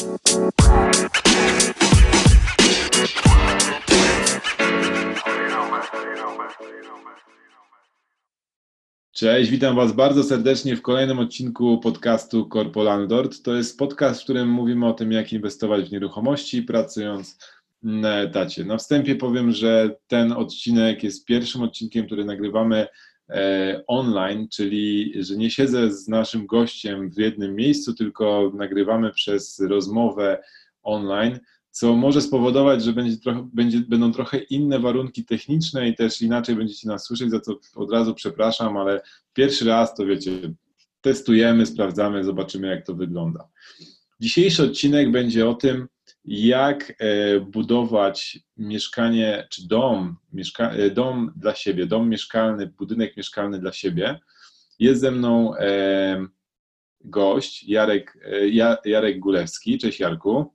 Cześć, witam Was bardzo serdecznie w kolejnym odcinku podcastu Corpo Landlord. To jest podcast, w którym mówimy o tym, jak inwestować w nieruchomości, pracując na etacie. Na wstępie powiem, że ten odcinek jest pierwszym odcinkiem, który nagrywamy online, czyli że nie siedzę z naszym gościem w jednym miejscu, tylko nagrywamy przez rozmowę online co może spowodować, że będzie trochę, będzie, będą trochę inne warunki techniczne i też inaczej będziecie nas słyszeć, za co od razu przepraszam, ale pierwszy raz to wiecie, testujemy, sprawdzamy, zobaczymy jak to wygląda. Dzisiejszy odcinek będzie o tym, jak e, budować mieszkanie czy dom, mieszka, e, dom dla siebie, dom mieszkalny, budynek mieszkalny dla siebie. Jest ze mną e, gość Jarek, Jarek Gulewski. Cześć Jarku.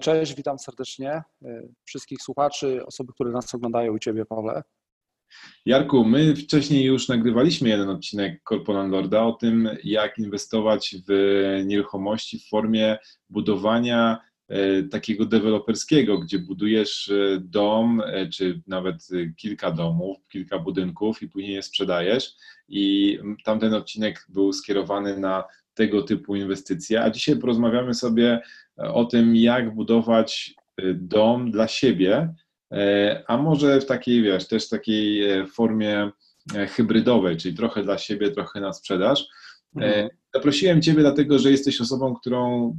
Cześć, witam serdecznie wszystkich słuchaczy, osoby, które nas oglądają i Ciebie, Pawle. Jarku, my wcześniej już nagrywaliśmy jeden odcinek Corpo Landlorda o tym, jak inwestować w nieruchomości w formie budowania e, takiego deweloperskiego, gdzie budujesz dom, czy nawet kilka domów, kilka budynków i później je sprzedajesz. I tamten odcinek był skierowany na tego typu inwestycje, a dzisiaj porozmawiamy sobie o tym, jak budować dom dla siebie, e, a może w takiej, wiesz, też takiej e, formie e, hybrydowej, czyli trochę dla siebie, trochę na sprzedaż. Mhm. Zaprosiłem Ciebie dlatego, że jesteś osobą, którą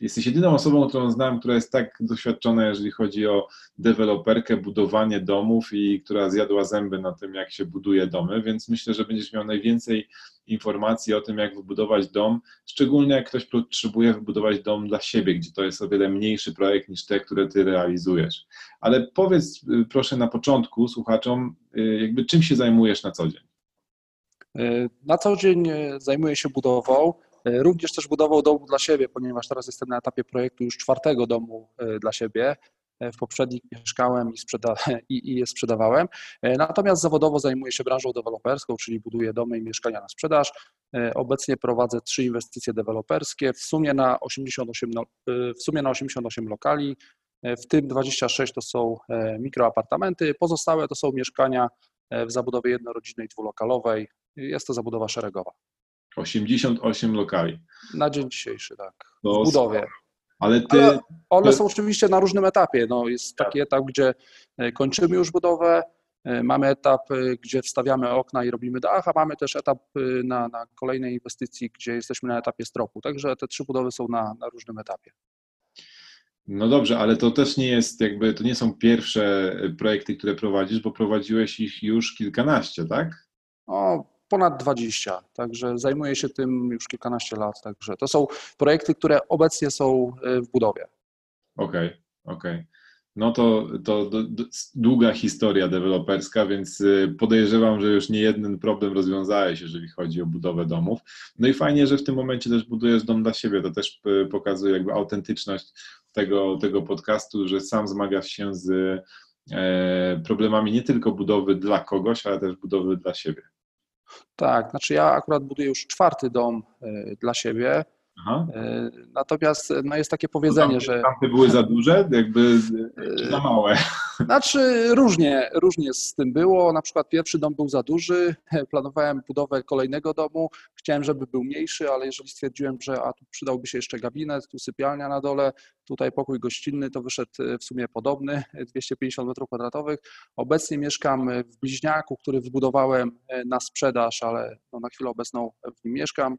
jesteś jedyną osobą, którą znam, która jest tak doświadczona, jeżeli chodzi o deweloperkę, budowanie domów i która zjadła zęby na tym, jak się buduje domy, więc myślę, że będziesz miał najwięcej informacji o tym, jak wybudować dom, szczególnie jak ktoś potrzebuje wybudować dom dla siebie, gdzie to jest o wiele mniejszy projekt niż te, które ty realizujesz. Ale powiedz y, proszę na początku słuchaczom, y, jakby czym się zajmujesz na co dzień? Y, na co dzień zajmuję się budową. E, również też budował domu dla siebie, ponieważ teraz jestem na etapie projektu już czwartego domu e, dla siebie. E, w poprzednich mieszkałem i, sprzeda i, i je sprzedawałem. Natomiast zawodowo zajmuję się branżą deweloperską, czyli buduję domy i mieszkania na sprzedaż. Obecnie prowadzę trzy inwestycje deweloperskie, w sumie na 88, w sumie na 88 lokali, w tym 26 to są mikroapartamenty, pozostałe to są mieszkania w zabudowie jednorodzinnej, dwulokalowej. Jest to zabudowa szeregowa. 88 lokali. Na dzień dzisiejszy, tak. w budowie. Ale ty. Ale one są oczywiście na różnym etapie. No, jest tak. taki etap, gdzie e, kończymy już budowę, e, mamy etap, e, gdzie wstawiamy okna i robimy dach, a mamy też etap na, na kolejnej inwestycji, gdzie jesteśmy na etapie stropu. Także te trzy budowy są na, na różnym etapie. No dobrze, ale to też nie jest jakby, to nie są pierwsze projekty, które prowadzisz, bo prowadziłeś ich już kilkanaście, tak? No, ponad 20, także zajmuję się tym już kilkanaście lat, także to są projekty, które obecnie są e, w budowie. Okej, okay, okej. Okay. No to, to długa historia deweloperska, więc y, podejrzewam, że już nie jeden problem rozwiązałeś, jeżeli chodzi o budowę domów. No i fajnie, że w tym momencie też budujesz dom dla siebie. To też y, pokazuje jakby autentyczność tego, tego podcastu, że sam zmagasz się z e, problemami nie tylko budowy dla kogoś, ale też budowy dla siebie. Tak, znaczy ja akurat buduję już czwarty dom e, dla siebie. Aha. E, natomiast no jest takie powiedzenie, tamte, że. Tamte były za duże, jakby za małe. Znaczy różnie, różnie z tym było. Na przykład pierwszy dom był za duży, planowałem budowę kolejnego domu, chciałem, żeby był mniejszy, ale jeżeli stwierdziłem, że a tu przydałby się jeszcze gabinet, tu sypialnia na dole, tutaj pokój gościnny, to wyszedł e, w sumie podobny, 250 m2. Obecnie mieszkam w bliźniaku, który wybudowałem na sprzedaż, ale no na chwilę obecną w nim mieszkam.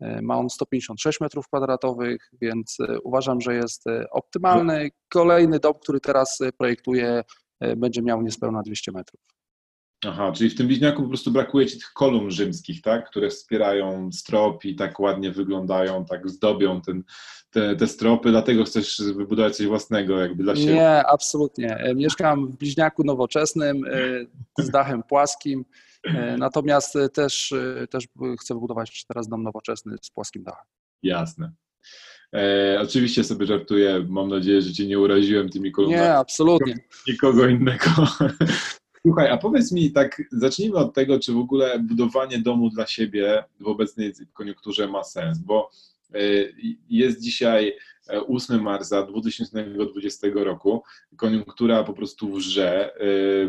E, ma on 156 metrów kwadratowych, więc e, uważam, że jest e, optymalny. Kolejny dom, który teraz projektuję, będzie miał niespełna 200 metrów. Aha, czyli w tym bliźniaku po prostu brakuje ci tych kolumn rzymskich, tak? Które wspierają strop i tak ładnie wyglądają, tak zdobią ten, te, te stropy, dlatego chcesz wybudować coś własnego jakby dla siebie. Nie, absolutnie. Mieszkam w bliźniaku nowoczesnym z dachem płaskim. E, natomiast e, też, e, też chcę wybudować teraz dom nowoczesny z płaskim dachem. Jasne. E, oczywiście sobie żartuję. Mam nadzieję, że cię nie uraziłem tymi kolumnami. Nie, absolutnie. Nikogo innego. Słuchaj, a powiedz mi tak, zacznijmy od tego, czy w ogóle budowanie domu dla siebie w obecnej koniunkturze ma sens, bo jest dzisiaj 8 marca 2020 roku. Koniunktura po prostu wrze.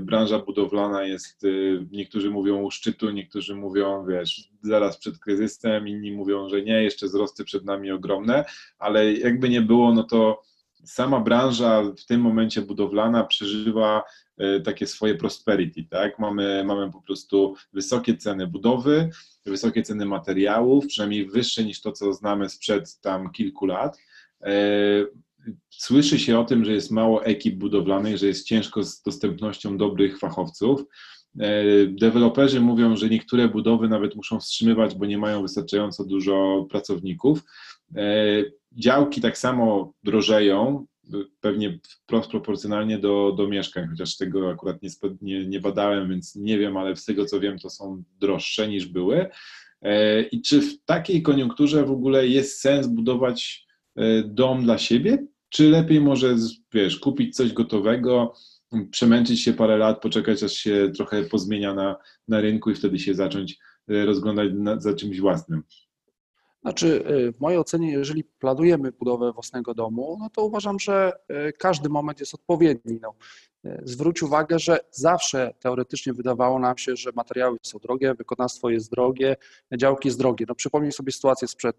Branża budowlana jest, niektórzy mówią u szczytu, niektórzy mówią, wiesz, zaraz przed kryzysem, inni mówią, że nie, jeszcze wzrosty przed nami ogromne, ale jakby nie było, no to sama branża w tym momencie budowlana przeżywa e, takie swoje prosperity, tak? Mamy, mamy po prostu wysokie ceny budowy, wysokie ceny materiałów, przynajmniej wyższe niż to, co znamy sprzed tam kilku lat. E, słyszy się o tym, że jest mało ekip budowlanych, że jest ciężko z dostępnością dobrych fachowców. E, deweloperzy mówią, że niektóre budowy nawet muszą wstrzymywać, bo nie mają wystarczająco dużo pracowników. E, działki tak samo drożeją, pewnie wprost proporcjonalnie do, do mieszkań, chociaż tego akurat nie, nie, nie badałem, więc nie wiem, ale z tego co wiem, to są droższe niż były. I czy w takiej koniunkturze w ogóle jest sens budować dom dla siebie, czy lepiej może, wiesz, kupić coś gotowego, przemęczyć się parę lat, poczekać aż się trochę pozmienia na, na rynku i wtedy się zacząć rozglądać na, za czymś własnym? Znaczy, y, w mojej ocenie, jeżeli planujemy budowę własnego domu, no to uważam, że każdy moment jest odpowiedni. No, zwróć uwagę, że zawsze teoretycznie wydawało nam się, że materiały są drogie, wykonawstwo jest drogie, działki jest drogie. No, przypomnij sobie sytuację sprzed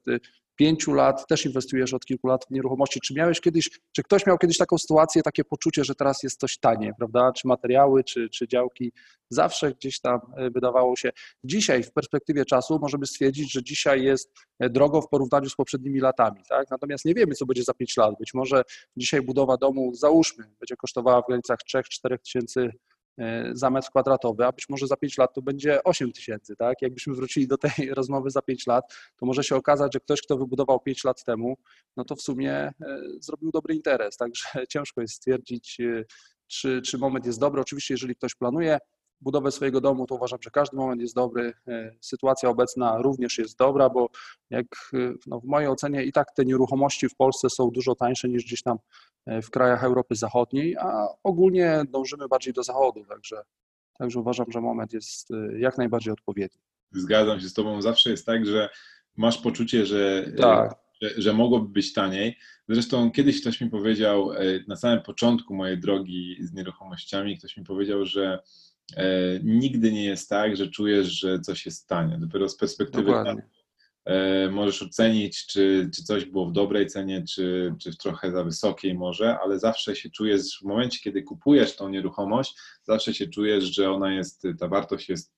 pięciu lat, też inwestujesz od kilku lat w nieruchomości. Czy miałeś kiedyś, czy ktoś miał kiedyś taką sytuację, takie poczucie, że teraz jest coś tanie, prawda? Czy materiały, czy, czy działki? Zawsze gdzieś tam e, wydawało się. Dzisiaj w perspektywie czasu możemy stwierdzić, że dzisiaj jest e, drogo w porównaniu z poprzednimi latami, tak? Natomiast nie wiemy, co będzie za pięć lat. Być może dzisiaj budowa domu, załóżmy, będzie kosztowała w granicach 3-4 tysięcy E, za metr kwadratowy, a być może za 5 lat to będzie 8 tysięcy, tak? Jakbyśmy wrócili do tej rozmowy za 5 lat, to może się okazać, że ktoś, kto wybudował 5 lat temu, no to w sumie e, zrobił dobry interes, także ciężko jest stwierdzić, e, czy, czy moment jest dobry. Oczywiście, jeżeli ktoś planuje budowę swojego domu, to uważam, że każdy moment jest dobry. E, sytuacja obecna również jest dobra, bo jak e, no w mojej ocenie i tak te nieruchomości w Polsce są dużo tańsze niż gdzieś tam e, w krajach Europy Zachodniej, a ogólnie dążymy bardziej do zachodu, także, także uważam, że moment jest jak najbardziej odpowiedni. Zgadzam się z Tobą. Zawsze jest tak, że masz poczucie, że, tak. że, że mogłoby być taniej. Zresztą kiedyś ktoś mi powiedział, na samym początku mojej drogi z nieruchomościami, ktoś mi powiedział, że nigdy nie jest tak, że czujesz, że coś się stanie. Dopiero z perspektywy e, możesz ocenić, czy, czy coś było w dobrej cenie, czy, czy w trochę za wysokiej może, ale zawsze się czujesz, w momencie, kiedy kupujesz tą nieruchomość, zawsze się czujesz, że ona jest, ta wartość jest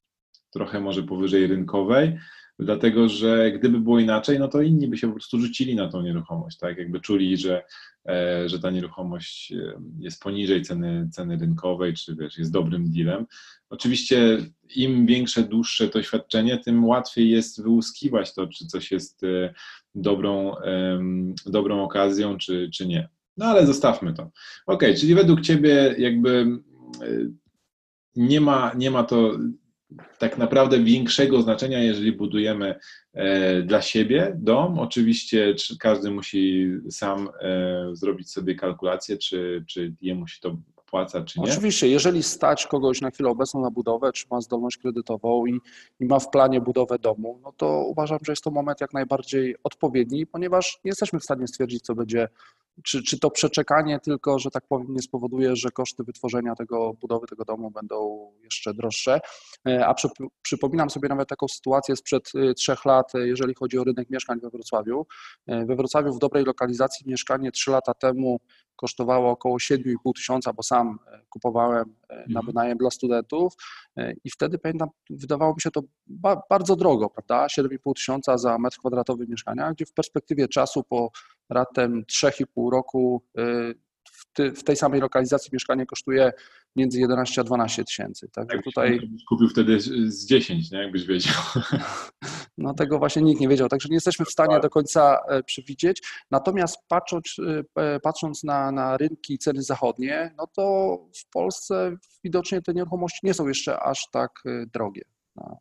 trochę może powyżej rynkowej, dlatego że gdyby było inaczej, no to inni by się po prostu rzucili na tą nieruchomość, tak? Jakby czuli, że, e, że ta nieruchomość e, jest poniżej ceny, ceny rynkowej, czy wiesz, jest dobrym dealem. Oczywiście im większe, dłuższe to świadczenie, tym łatwiej jest wyłuskiwać to, czy coś jest e, dobrą, dobrą okazją, czy, czy nie. No ale zostawmy to. Ok, czyli według Ciebie jakby nie ma, nie ma to tak naprawdę większego znaczenia, jeżeli budujemy e, dla siebie dom. Oczywiście każdy musi sam e, zrobić sobie kalkulację, czy, czy jemu się to opłaca, czy nie. Oczywiście, jeżeli stać kogoś na chwilę obecną na budowę, czy ma zdolność kredytową i, i ma w planie budowę domu, no to uważam, że jest to moment jak najbardziej odpowiedni, ponieważ nie jesteśmy w stanie stwierdzić, co będzie czy, czy to przeczekanie tylko, że tak powiem, nie spowoduje, że koszty wytworzenia tego, budowy tego domu będą jeszcze droższe? E, a przy, przypominam sobie nawet taką sytuację sprzed e, trzech lat, e, jeżeli chodzi o rynek mieszkań we Wrocławiu. We Wrocławiu w dobrej lokalizacji mieszkanie trzy lata temu kosztowało około 7,5 tysiąca, bo sam kupowałem na mhm. wynajem dla studentów i wtedy pamiętam, wydawało mi się to ba bardzo drogo, prawda? 7,5 tysiąca za metr kwadratowy mieszkania, gdzie w perspektywie czasu po raptem 3,5 roku y, w, tej samej lokalizacji mieszkanie kosztuje między 11 a 12 tysięcy. Także tak, tutaj... Kupił wtedy z 10, nie? jakbyś wiedział. No tego właśnie nikt nie wiedział, także nie jesteśmy w stanie do końca e, przewidzieć. Natomiast patrząc, e, patrząc na, na rynki ceny zachodnie, no to w Polsce widocznie te nieruchomości nie są jeszcze aż tak e, drogie. No.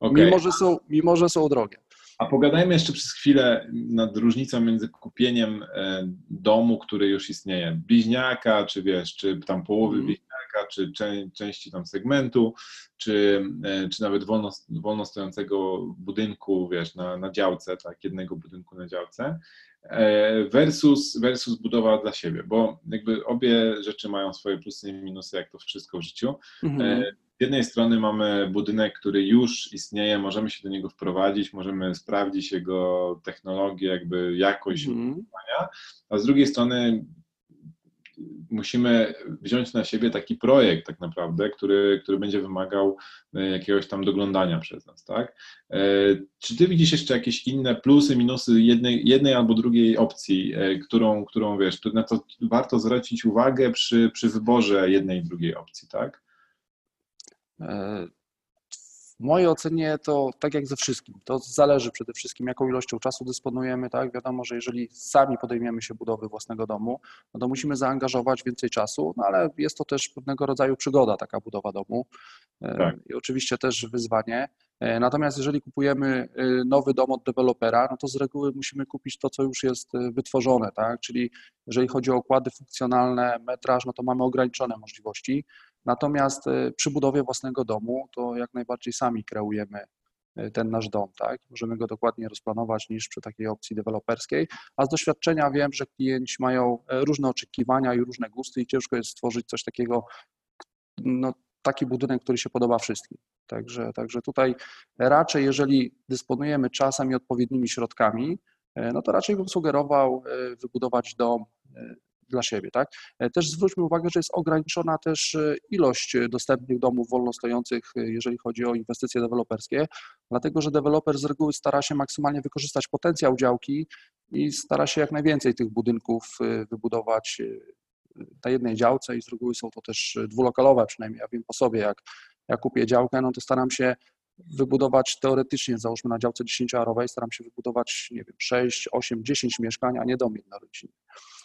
Okay. Mimo, że są, mimo, że są drogie. A pogadajmy jeszcze przez chwilę nad różnicą między kupieniem e, domu, który już istnieje, bliźniaka, czy wiesz, czy tam połowy mm. bliźniaka, czy części tam segmentu, czy, e, czy nawet wolno, wolno stojącego budynku, wiesz, na, na działce, tak, jednego budynku na działce. e, versus, versus budowa dla siebie, bo jakby obie rzeczy mają swoje plusy i minusy, jak to wszystko w życiu. Mhm. Z jednej strony mamy budynek, który już istnieje, możemy się do niego wprowadzić, możemy sprawdzić jego technologię, jakby jakość mhm. a z drugiej strony musimy wziąć na siebie taki projekt tak naprawdę, który, który będzie wymagał e, jakiegoś tam doglądania przez nas, tak? E, czy ty widzisz jeszcze jakieś inne plusy, minusy jednej, jednej albo drugiej opcji, e, którą, którą wiesz, na co warto zwrócić uwagę przy, przy wyborze jednej i drugiej opcji, tak? W mojej ocenie to tak jak ze wszystkim, to zależy przede wszystkim jaką ilością czasu dysponujemy, tak? Wiadomo, że jeżeli sami podejmiemy się budowy własnego domu, no to musimy zaangażować więcej czasu, no ale jest to też pewnego rodzaju przygoda taka budowa domu e, tak. i oczywiście też wyzwanie. E, natomiast jeżeli kupujemy e, nowy dom od dewelopera, no to z reguły musimy kupić to, co już jest wytworzone, tak? Czyli jeżeli chodzi o układy funkcjonalne, metraż, no to mamy ograniczone możliwości. Natomiast e, przy budowie własnego domu to jak najbardziej sami kreujemy e, ten nasz dom, tak? Możemy go dokładnie rozplanować niż przy takiej opcji deweloperskiej, a z doświadczenia wiem, że klienci mają e, różne oczekiwania i różne gusty i ciężko jest stworzyć coś takiego, no, taki budynek, który się podoba wszystkim. Także, także tutaj raczej, jeżeli dysponujemy czasem i odpowiednimi środkami, no to raczej bym sugerował wybudować dom dla siebie. Tak? E, też zwróćmy uwagę, że jest ograniczona też e, ilość e, dostępnych domów wolno stojących, jeżeli chodzi o inwestycje deweloperskie, dlatego że deweloper z reguły stara się maksymalnie wykorzystać potencjał działki i stara się jak najwięcej tych budynków wybudować na jednej działce i z reguły są to też dwulokalowe, przynajmniej ja wiem po sobie, jak, jak kupię działkę, no to staram się wybudować teoretycznie, załóżmy na działce 10-arowej, staram się wybudować, nie wiem, 6, 8, 10 mieszkań, a nie dom jednorodzinny.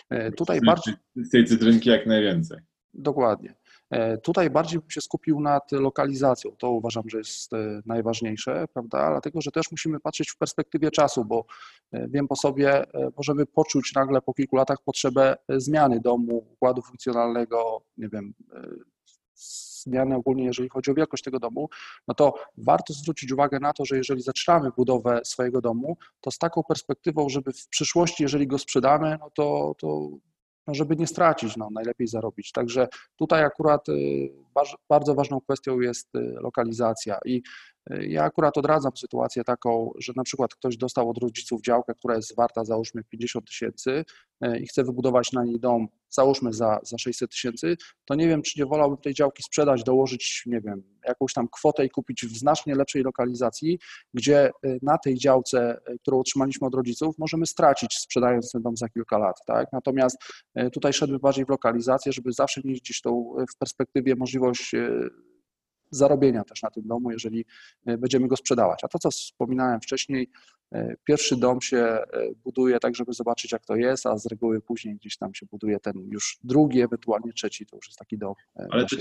E, tutaj bardziej... Z tej cytrynki jak najwięcej. Dokładnie. E, tutaj bardziej bym się skupił nad lokalizacją. To uważam, że jest e, najważniejsze, prawda? Dlatego, że też musimy patrzeć w perspektywie czasu, bo wiem po sobie, możemy poczuć nagle po kilku latach potrzebę zmiany domu, układu funkcjonalnego, nie wiem, zmiany ogólnie, jeżeli chodzi o wielkość tego domu, no to warto zwrócić uwagę na to, że jeżeli zaczynamy budowę swojego domu, to z taką perspektywą, żeby w przyszłości, jeżeli go sprzedamy, no to, to no żeby nie stracić, no najlepiej zarobić. Także tutaj akurat y, bardzo ważną kwestią jest y, lokalizacja i ja akurat odradzam sytuację taką, że na przykład ktoś dostał od rodziców działkę, która jest warta załóżmy 50 tysięcy e, i chce wybudować na niej dom, załóżmy za, za 600 tysięcy, to nie wiem, czy nie wolałbym tej działki sprzedać, dołożyć, nie wiem, jakąś tam kwotę i kupić w znacznie lepszej lokalizacji, gdzie e, na tej działce, e, którą otrzymaliśmy od rodziców, możemy stracić sprzedając ten dom za kilka lat, tak? Natomiast tutaj szedłby bardziej w lokalizację, żeby zawsze mieć gdzieś tą w perspektywie możliwość zarobienia też na tym domu, jeżeli e, będziemy go sprzedawać. A to, co wspominałem wcześniej, e, pierwszy dom się e, buduje tak, żeby zobaczyć, jak to jest, a z reguły później gdzieś tam się buduje ten już drugi, ewentualnie trzeci, to już jest taki dom. Ale to,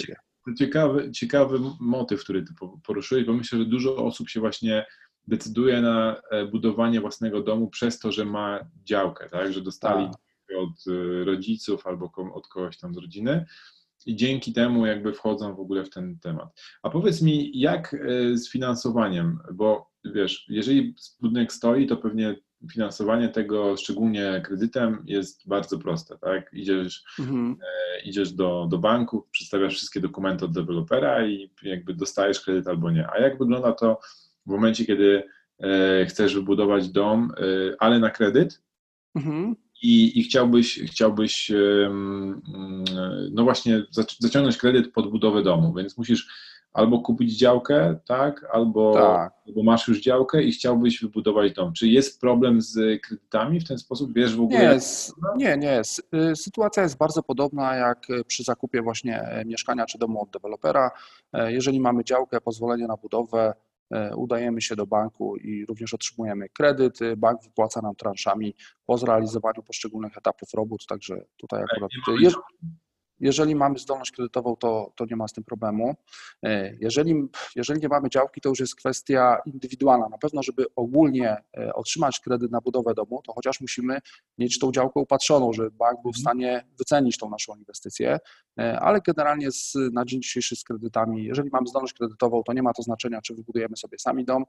ciekawy, ciekawy motyw, który ty poruszyłeś, bo myślę, że dużo osób się właśnie decyduje na budowanie własnego domu przez to, że ma działkę, tak, że dostali tak. od rodziców albo od kogoś tam z rodziny i dzięki temu jakby wchodzą w ogóle w ten temat. A powiedz mi, jak e, z finansowaniem, bo wiesz, jeżeli budynek stoi, to pewnie finansowanie tego, szczególnie kredytem, jest bardzo proste, tak? Idziesz, mhm. e, idziesz do, do banku, przedstawiasz wszystkie dokumenty od dewelopera i jakby dostajesz kredyt albo nie. A jak wygląda to w momencie, kiedy e, chcesz wybudować dom, e, ale na kredyt? Mhm i, i chciałbyś, chciałbyś no właśnie zaciągnąć kredyt pod budowę domu, więc musisz albo kupić działkę, tak, albo, tak. albo masz już działkę i chciałbyś wybudować dom. Czy jest problem z kredytami w ten sposób? Wiesz w ogóle? Nie, jest, nie, nie. Y, sytuacja jest bardzo podobna jak przy zakupie właśnie mieszkania czy domu od dewelopera. E, jeżeli mamy działkę, pozwolenie na budowę, E, udajemy się do banku i również otrzymujemy kredyt. Bank wypłaca nam transzami po zrealizowaniu poszczególnych etapów robót, także tutaj akurat jeżeli mamy zdolność kredytową, to, to nie ma z tym problemu. E, jeżeli, jeżeli nie mamy działki, to już jest kwestia indywidualna. Na pewno, żeby ogólnie e, otrzymać kredyt na budowę domu, to chociaż musimy mieć tą działkę upatrzoną, żeby bank był w mhm. stanie wycenić tą naszą inwestycję, e, ale generalnie z, na dzień dzisiejszy z kredytami, jeżeli mamy zdolność kredytową, to nie ma to znaczenia, czy wybudujemy sobie sami dom.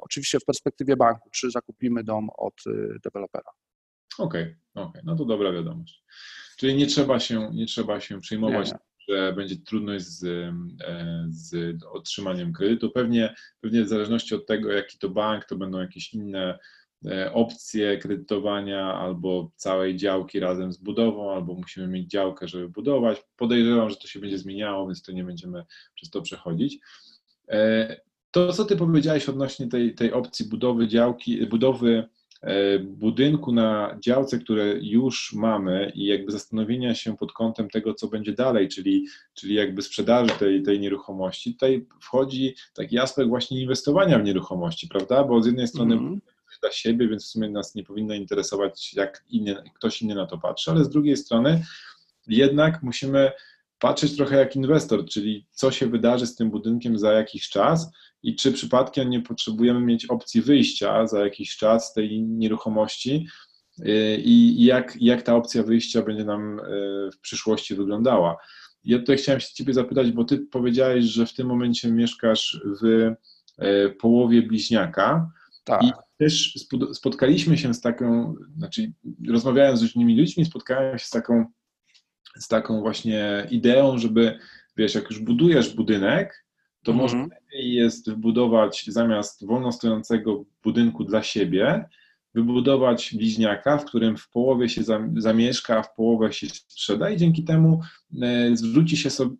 Oczywiście w perspektywie banku, czy zakupimy dom od dewelopera. Okej, okay, okay, no to dobra wiadomość. Czyli nie trzeba się, nie trzeba się przejmować, nie. że będzie trudność z, e, z otrzymaniem kredytu. Pewnie, pewnie w zależności od tego, jaki to bank, to będą jakieś inne e, opcje kredytowania albo całej działki razem z budową, albo musimy mieć działkę, żeby budować. Podejrzewam, że to się będzie zmieniało, więc to nie będziemy przez to przechodzić. E, to, co Ty powiedziałeś odnośnie tej, tej opcji budowy działki, budowy budynku na działce, które już mamy i jakby zastanowienia się pod kątem tego, co będzie dalej, czyli, czyli jakby sprzedaży tej, tej nieruchomości, tutaj wchodzi taki aspekt właśnie inwestowania w nieruchomości, prawda? Bo z jednej strony mm. dla siebie, więc w sumie nas nie powinno interesować, jak inny, ktoś inny na to patrzy, ale z drugiej strony jednak musimy patrzeć trochę jak inwestor, czyli co się wydarzy z tym budynkiem za jakiś czas i czy przypadkiem nie potrzebujemy mieć opcji wyjścia za jakiś czas z tej nieruchomości y, i jak, jak ta opcja wyjścia będzie nam y, w przyszłości wyglądała. Ja tutaj chciałem się Ciebie zapytać, bo Ty powiedziałeś, że w tym momencie mieszkasz w y, połowie bliźniaka. Tak. I też spotkaliśmy się z taką, znaczy rozmawiając z różnymi ludźmi, spotkałem się z taką, z taką właśnie ideą, żeby, wiesz, jak już budujesz budynek, to może mhm. lepiej jest wybudować zamiast wolno stojącego budynku dla siebie, wybudować bliźniaka, w którym w połowie się zamieszka, a w połowę się sprzeda i dzięki temu e, zwróci się sobie,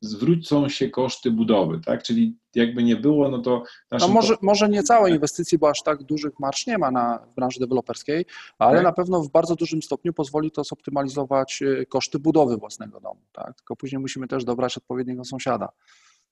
zwrócą się koszty budowy, tak? Czyli jakby nie było, no to... No może, może nie całe inwestycje, bo aż tak dużych marsz nie ma na, branży deweloperskiej, ale tak. na pewno w bardzo dużym stopniu pozwoli to zoptymalizować e, koszty budowy własnego domu, tak? Tylko później musimy też dobrać odpowiedniego sąsiada.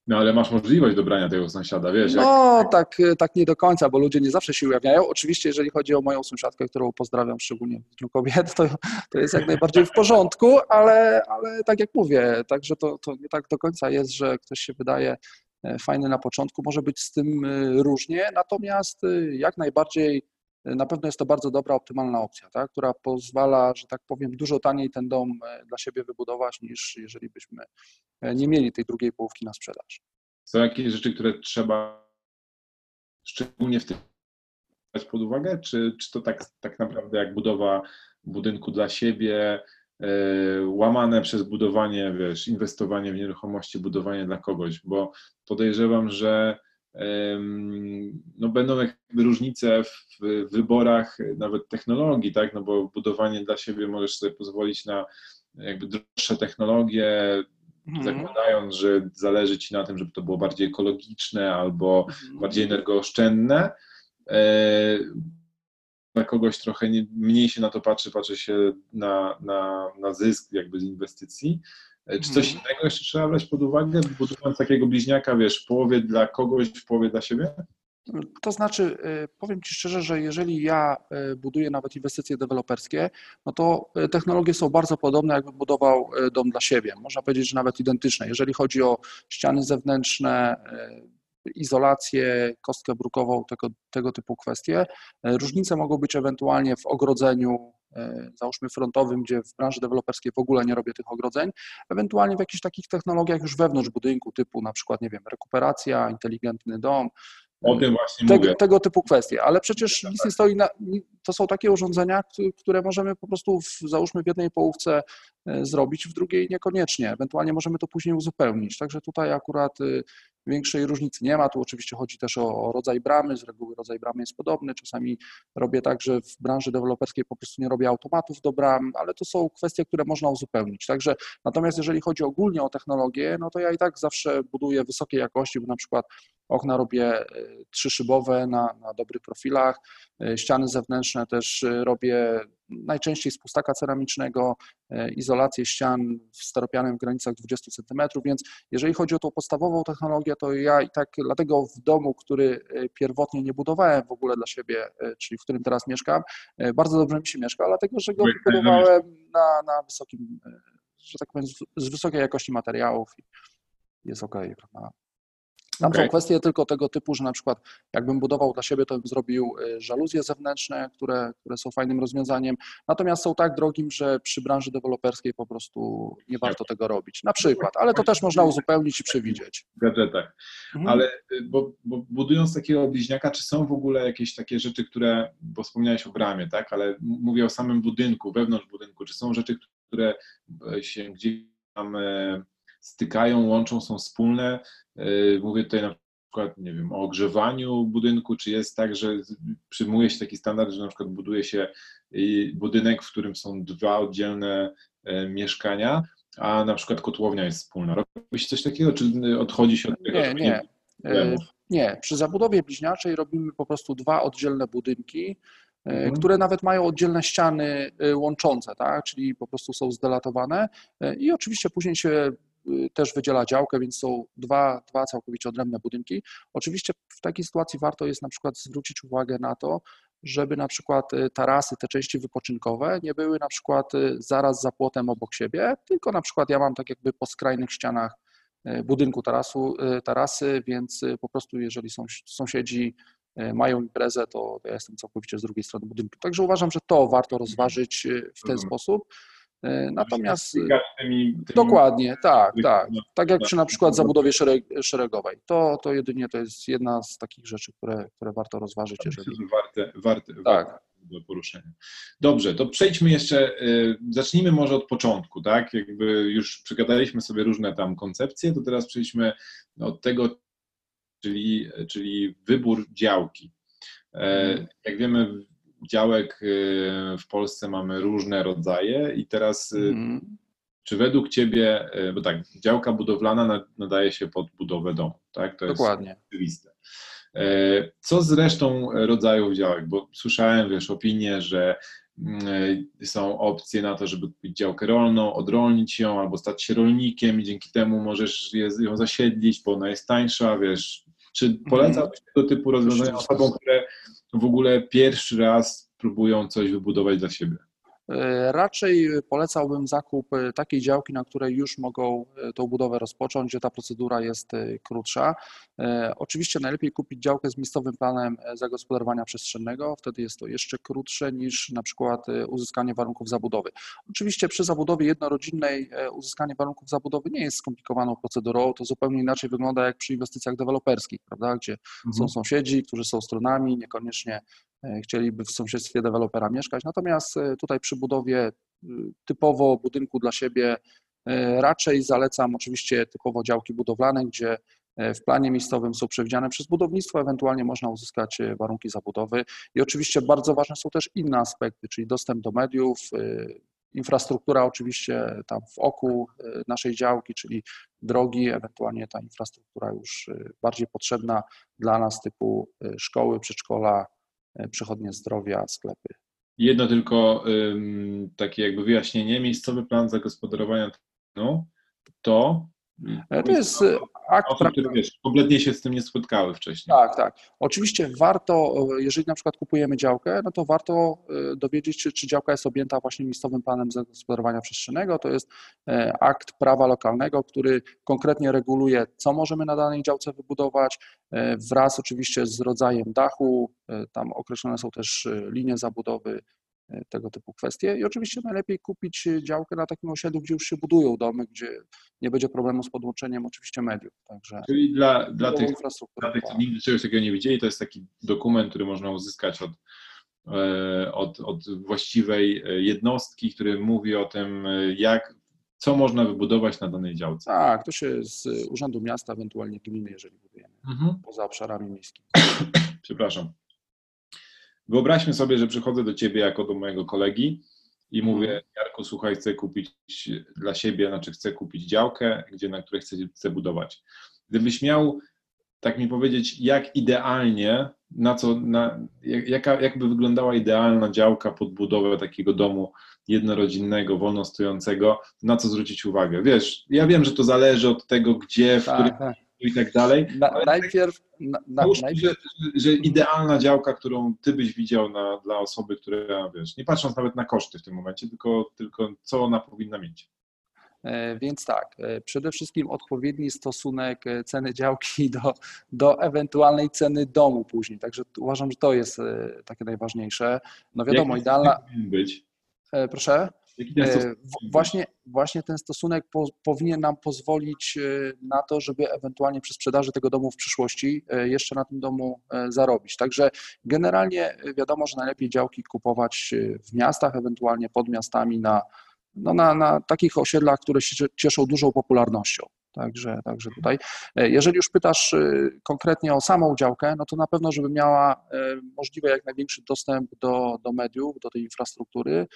No ale masz możliwość dobrania tego sąsiada, wiesz? No jak... tak, tak nie do końca, bo ludzie nie zawsze się ujawniają. Oczywiście, jeżeli chodzi o moją sąsiadkę, którą pozdrawiam szczególnie w Dniu Kobiet, to, to jest jak najbardziej w porządku, ale, ale tak jak mówię, także to, to nie tak do końca jest, że ktoś się wydaje e, fajny na początku, może być z tym e, różnie, natomiast e, jak najbardziej na pewno jest to bardzo dobra, optymalna opcja, tak, która pozwala, że tak powiem, dużo taniej ten dom dla siebie wybudować, niż jeżeli byśmy nie mieli tej drugiej połówki na sprzedaż. Są jakieś rzeczy, które trzeba szczególnie w tym brać pod uwagę, czy, czy to tak, tak naprawdę jak budowa budynku dla siebie, yy, łamane przez budowanie, wiesz, inwestowanie w nieruchomości, budowanie dla kogoś, bo podejrzewam, że no będą jakby różnice w wyborach nawet technologii, tak, no bo budowanie dla siebie możesz sobie pozwolić na jakby droższe technologie, mhm. zakładając, że zależy Ci na tym, żeby to było bardziej ekologiczne albo mhm. bardziej energooszczędne. E, na kogoś trochę nie, mniej się na to patrzy, patrzy się na, na, na zysk jakby z inwestycji. Czy coś mhm. innego jeszcze trzeba brać pod uwagę, budując takiego bliźniaka, wiesz, w połowie dla kogoś, w połowie dla siebie? To znaczy, y, powiem Ci szczerze, że jeżeli ja y, buduję nawet inwestycje deweloperskie, no to y, technologie są bardzo podobne, jakbym budował dom dla siebie. Można powiedzieć, że nawet identyczne. Jeżeli chodzi o ściany zewnętrzne, izolację, kostkę brukową, tego, tego typu kwestie. Różnice mogą być ewentualnie w ogrodzeniu, załóżmy frontowym, gdzie w branży deweloperskiej w ogóle nie robię tych ogrodzeń, ewentualnie w jakichś takich technologiach już wewnątrz budynku, typu na przykład, nie wiem, rekuperacja, inteligentny dom, o tym właśnie tego, mówię. Tego typu kwestie, ale przecież nic nie stoi na, to są takie urządzenia, które możemy po prostu w, załóżmy w jednej połówce e, zrobić, w drugiej niekoniecznie. Ewentualnie możemy to później uzupełnić. Także tutaj akurat y, większej różnicy nie ma. Tu oczywiście chodzi też o, rodzaj bramy. Z reguły rodzaj bramy jest podobny. Czasami robię tak, że w branży deweloperskiej po prostu nie robię automatów do bram, ale to są kwestie, które można uzupełnić. Także natomiast jeżeli chodzi ogólnie o technologię, no to ja i tak zawsze buduję wysokiej jakości, bo na przykład okna robię e, trzyszybowe na, na dobrych profilach, e, ściany zewnętrzne też e, robię najczęściej z pustaka ceramicznego, izolację ścian w steropianem w granicach 20 cm, więc jeżeli chodzi o tą podstawową technologię, to ja i tak dlatego w domu, który pierwotnie nie budowałem w ogóle dla siebie, czyli w którym teraz mieszkam, bardzo dobrze mi się mieszka, dlatego że go wybudowałem na, na wysokim, że tak powiem, z wysokiej jakości materiałów i jest ok. Prawda? Tam Okej. są kwestie tylko tego typu, że na przykład jakbym budował dla siebie, to bym zrobił y, żaluzje zewnętrzne, które, które są fajnym rozwiązaniem, natomiast są tak drogim, że przy branży deweloperskiej po prostu nie warto tego robić. Na przykład, ale to też można uzupełnić i przewidzieć. w gadżetach. Mhm. Ale y, bo, bo budując takiego bliźniaka, czy są w ogóle jakieś takie rzeczy, które, bo wspomniałeś o bramie, tak, ale mówię o samym budynku, wewnątrz budynku, czy są rzeczy, które e, się gdzieś tam e, stykają, łączą, są wspólne? E, Mówię tutaj na przykład, nie wiem, o ogrzewaniu budynku, czy jest tak, że przyjmuje się taki standard, że na przykład buduje się y, budynek, w którym są dwa oddzielne e, mieszkania, a na przykład kotłownia jest wspólna. Robi się coś takiego, czy y, odchodzi się od tego? Nie, nie. problemów. Y, Nie, przy zabudowie bliźniaczej robimy po prostu dwa oddzielne budynki, y, Mhm. które nawet mają oddzielne ściany y, łączące, tak? czyli po prostu są zdelatowane y, i oczywiście później się y, też wydziela działkę, więc są dwa, dwa całkowicie odrębne budynki. Oczywiście w takiej sytuacji warto jest na przykład zwrócić uwagę na to, żeby na przykład y, tarasy, te części wypoczynkowe nie były na przykład y, zaraz za płotem obok siebie, tylko na przykład ja mam tak jakby po skrajnych ścianach y, budynku tarasu, y, tarasy, więc y, po prostu jeżeli są sąsiedzi y, mają imprezę, to ja jestem całkowicie z drugiej strony budynku. Także uważam, że to warto rozważyć y, w ten Rozumiem. sposób. Y, Natomiast tymi dokładnie, tak, tak. no, Tak jak no, przy na przykład no. zabudowie szereg, szeregowej. To, to jedynie to jest jedna z takich rzeczy, które, które warto rozważyć, jeżeli. że warte, warte, Tak. do poruszenia. Dobrze, to przejdźmy jeszcze, y, zacznijmy może od początku, tak? Jakby już przegadaliśmy sobie różne tam koncepcje, to teraz przejdźmy od tego, czyli, czyli wybór działki. E, Mhm. Jak wiemy, działek y, w Polsce mamy różne rodzaje i teraz y, Mhm. czy według Ciebie, y, bo tak, działka budowlana na- nadaje się pod budowę domu, tak? To jest Dokładnie. oczywiste. E, Co z resztą rodzajów działek? Bo słyszałem, wiesz, opinie, że mm, są opcje na to, żeby kupić działkę rolną, odrolnić ją albo stać się rolnikiem i dzięki temu możesz ją zasiedlić, bo ona jest tańsza, wiesz. Czy polecałbyś tego typu rozwiązania osobom, które w ogóle pierwszy raz próbują coś wybudować dla siebie? E, Raczej polecałbym zakup e, takiej działki, na której już mogą e, tą budowę rozpocząć, gdzie ta procedura jest krótsza. Oczywiście najlepiej kupić działkę z miejscowym planem zagospodarowania przestrzennego, wtedy jest to jeszcze krótsze niż na przykład uzyskanie warunków zabudowy. Oczywiście przy zabudowie jednorodzinnej uzyskanie warunków zabudowy nie jest skomplikowaną procedurą, to zupełnie inaczej wygląda jak przy inwestycjach deweloperskich, prawda, gdzie są sąsiedzi, którzy są stronami, niekoniecznie chcieliby w sąsiedztwie dewelopera mieszkać. Natomiast e, tutaj przy budowie y, typowo budynku dla siebie e, raczej zalecam oczywiście typowo działki budowlane, gdzie e, w planie miejscowym są przewidziane przez budownictwo, ewentualnie można uzyskać e, warunki zabudowy. I oczywiście bardzo ważne są też inne aspekty, czyli dostęp do mediów, e, infrastruktura oczywiście tam w oku e, naszej działki, czyli drogi, ewentualnie ta infrastruktura już e, bardziej potrzebna dla nas typu e, szkoły, przedszkola, e, przychodnie zdrowia, sklepy. Jedno tylko takie jakby wyjaśnienie. Miejscowy plan zagospodarowania terenu to. E, To jest e, akt Osób, które wiesz, kompletnie się z tym nie spotkały wcześniej. Tak, tak. Oczywiście warto, e, jeżeli na przykład kupujemy działkę, no to warto dowiedzieć się, czy działka jest objęta właśnie miejscowym planem zagospodarowania przestrzennego. To jest akt prawa lokalnego, który konkretnie reguluje, co możemy na danej działce wybudować, wraz oczywiście z rodzajem dachu. Tam określone są też linie zabudowy, tego typu kwestie. I oczywiście najlepiej kupić działkę na takim osiedlu, gdzie już się budują domy, gdzie nie będzie problemu z podłączeniem oczywiście mediów. Także Czyli dla, dla, tych, dla tych, co nigdy czegoś takiego nie widzieli, to jest taki dokument, który można uzyskać od, e, od, od właściwej e, jednostki, który mówi o tym, e, jak, co można wybudować na danej działce. Tak, to się z Urzędu Miasta, ewentualnie gminy, jeżeli budujemy Mhm. poza obszarami miejskimi. Przepraszam. Wyobraźmy sobie, że przychodzę do ciebie jako do mojego kolegi i mówię, Jarku, słuchaj, chcę kupić dla siebie, znaczy chcę kupić działkę, gdzie, na której chcę, chcę budować. Gdybyś miał tak mi powiedzieć, jak idealnie, na co, na, jak, jaka, jakby wyglądała idealna działka pod budowę takiego domu jednorodzinnego, wolno stojącego, na co zwrócić uwagę? Wiesz, ja wiem, że to zależy od tego, gdzie, w którym Tak, tak. I tak dalej, Na, ale najpierw, na, na, Załóżmy, najpierw że, że idealna działka, którą ty byś widział na, dla osoby, która, wiesz, nie patrząc nawet na koszty w tym momencie, tylko, tylko co ona powinna mieć. E, więc tak, e, przede wszystkim odpowiedni stosunek e, ceny działki do, do ewentualnej ceny domu później. Także uważam, że to jest takie najważniejsze. No wiadomo, Jaki idealna. być? Proszę. W- Właśnie, właśnie ten stosunek po, powinien nam pozwolić na to, żeby ewentualnie przy sprzedaży tego domu w przyszłości jeszcze na tym domu zarobić. Także generalnie wiadomo, że najlepiej działki kupować w miastach, ewentualnie pod miastami na, no na, na takich osiedlach, które się cieszą dużą popularnością. Także, także tutaj, e, jeżeli już pytasz e, konkretnie o samą działkę, no to na pewno, żeby miała e, możliwie jak największy dostęp do, do mediów, do tej infrastruktury,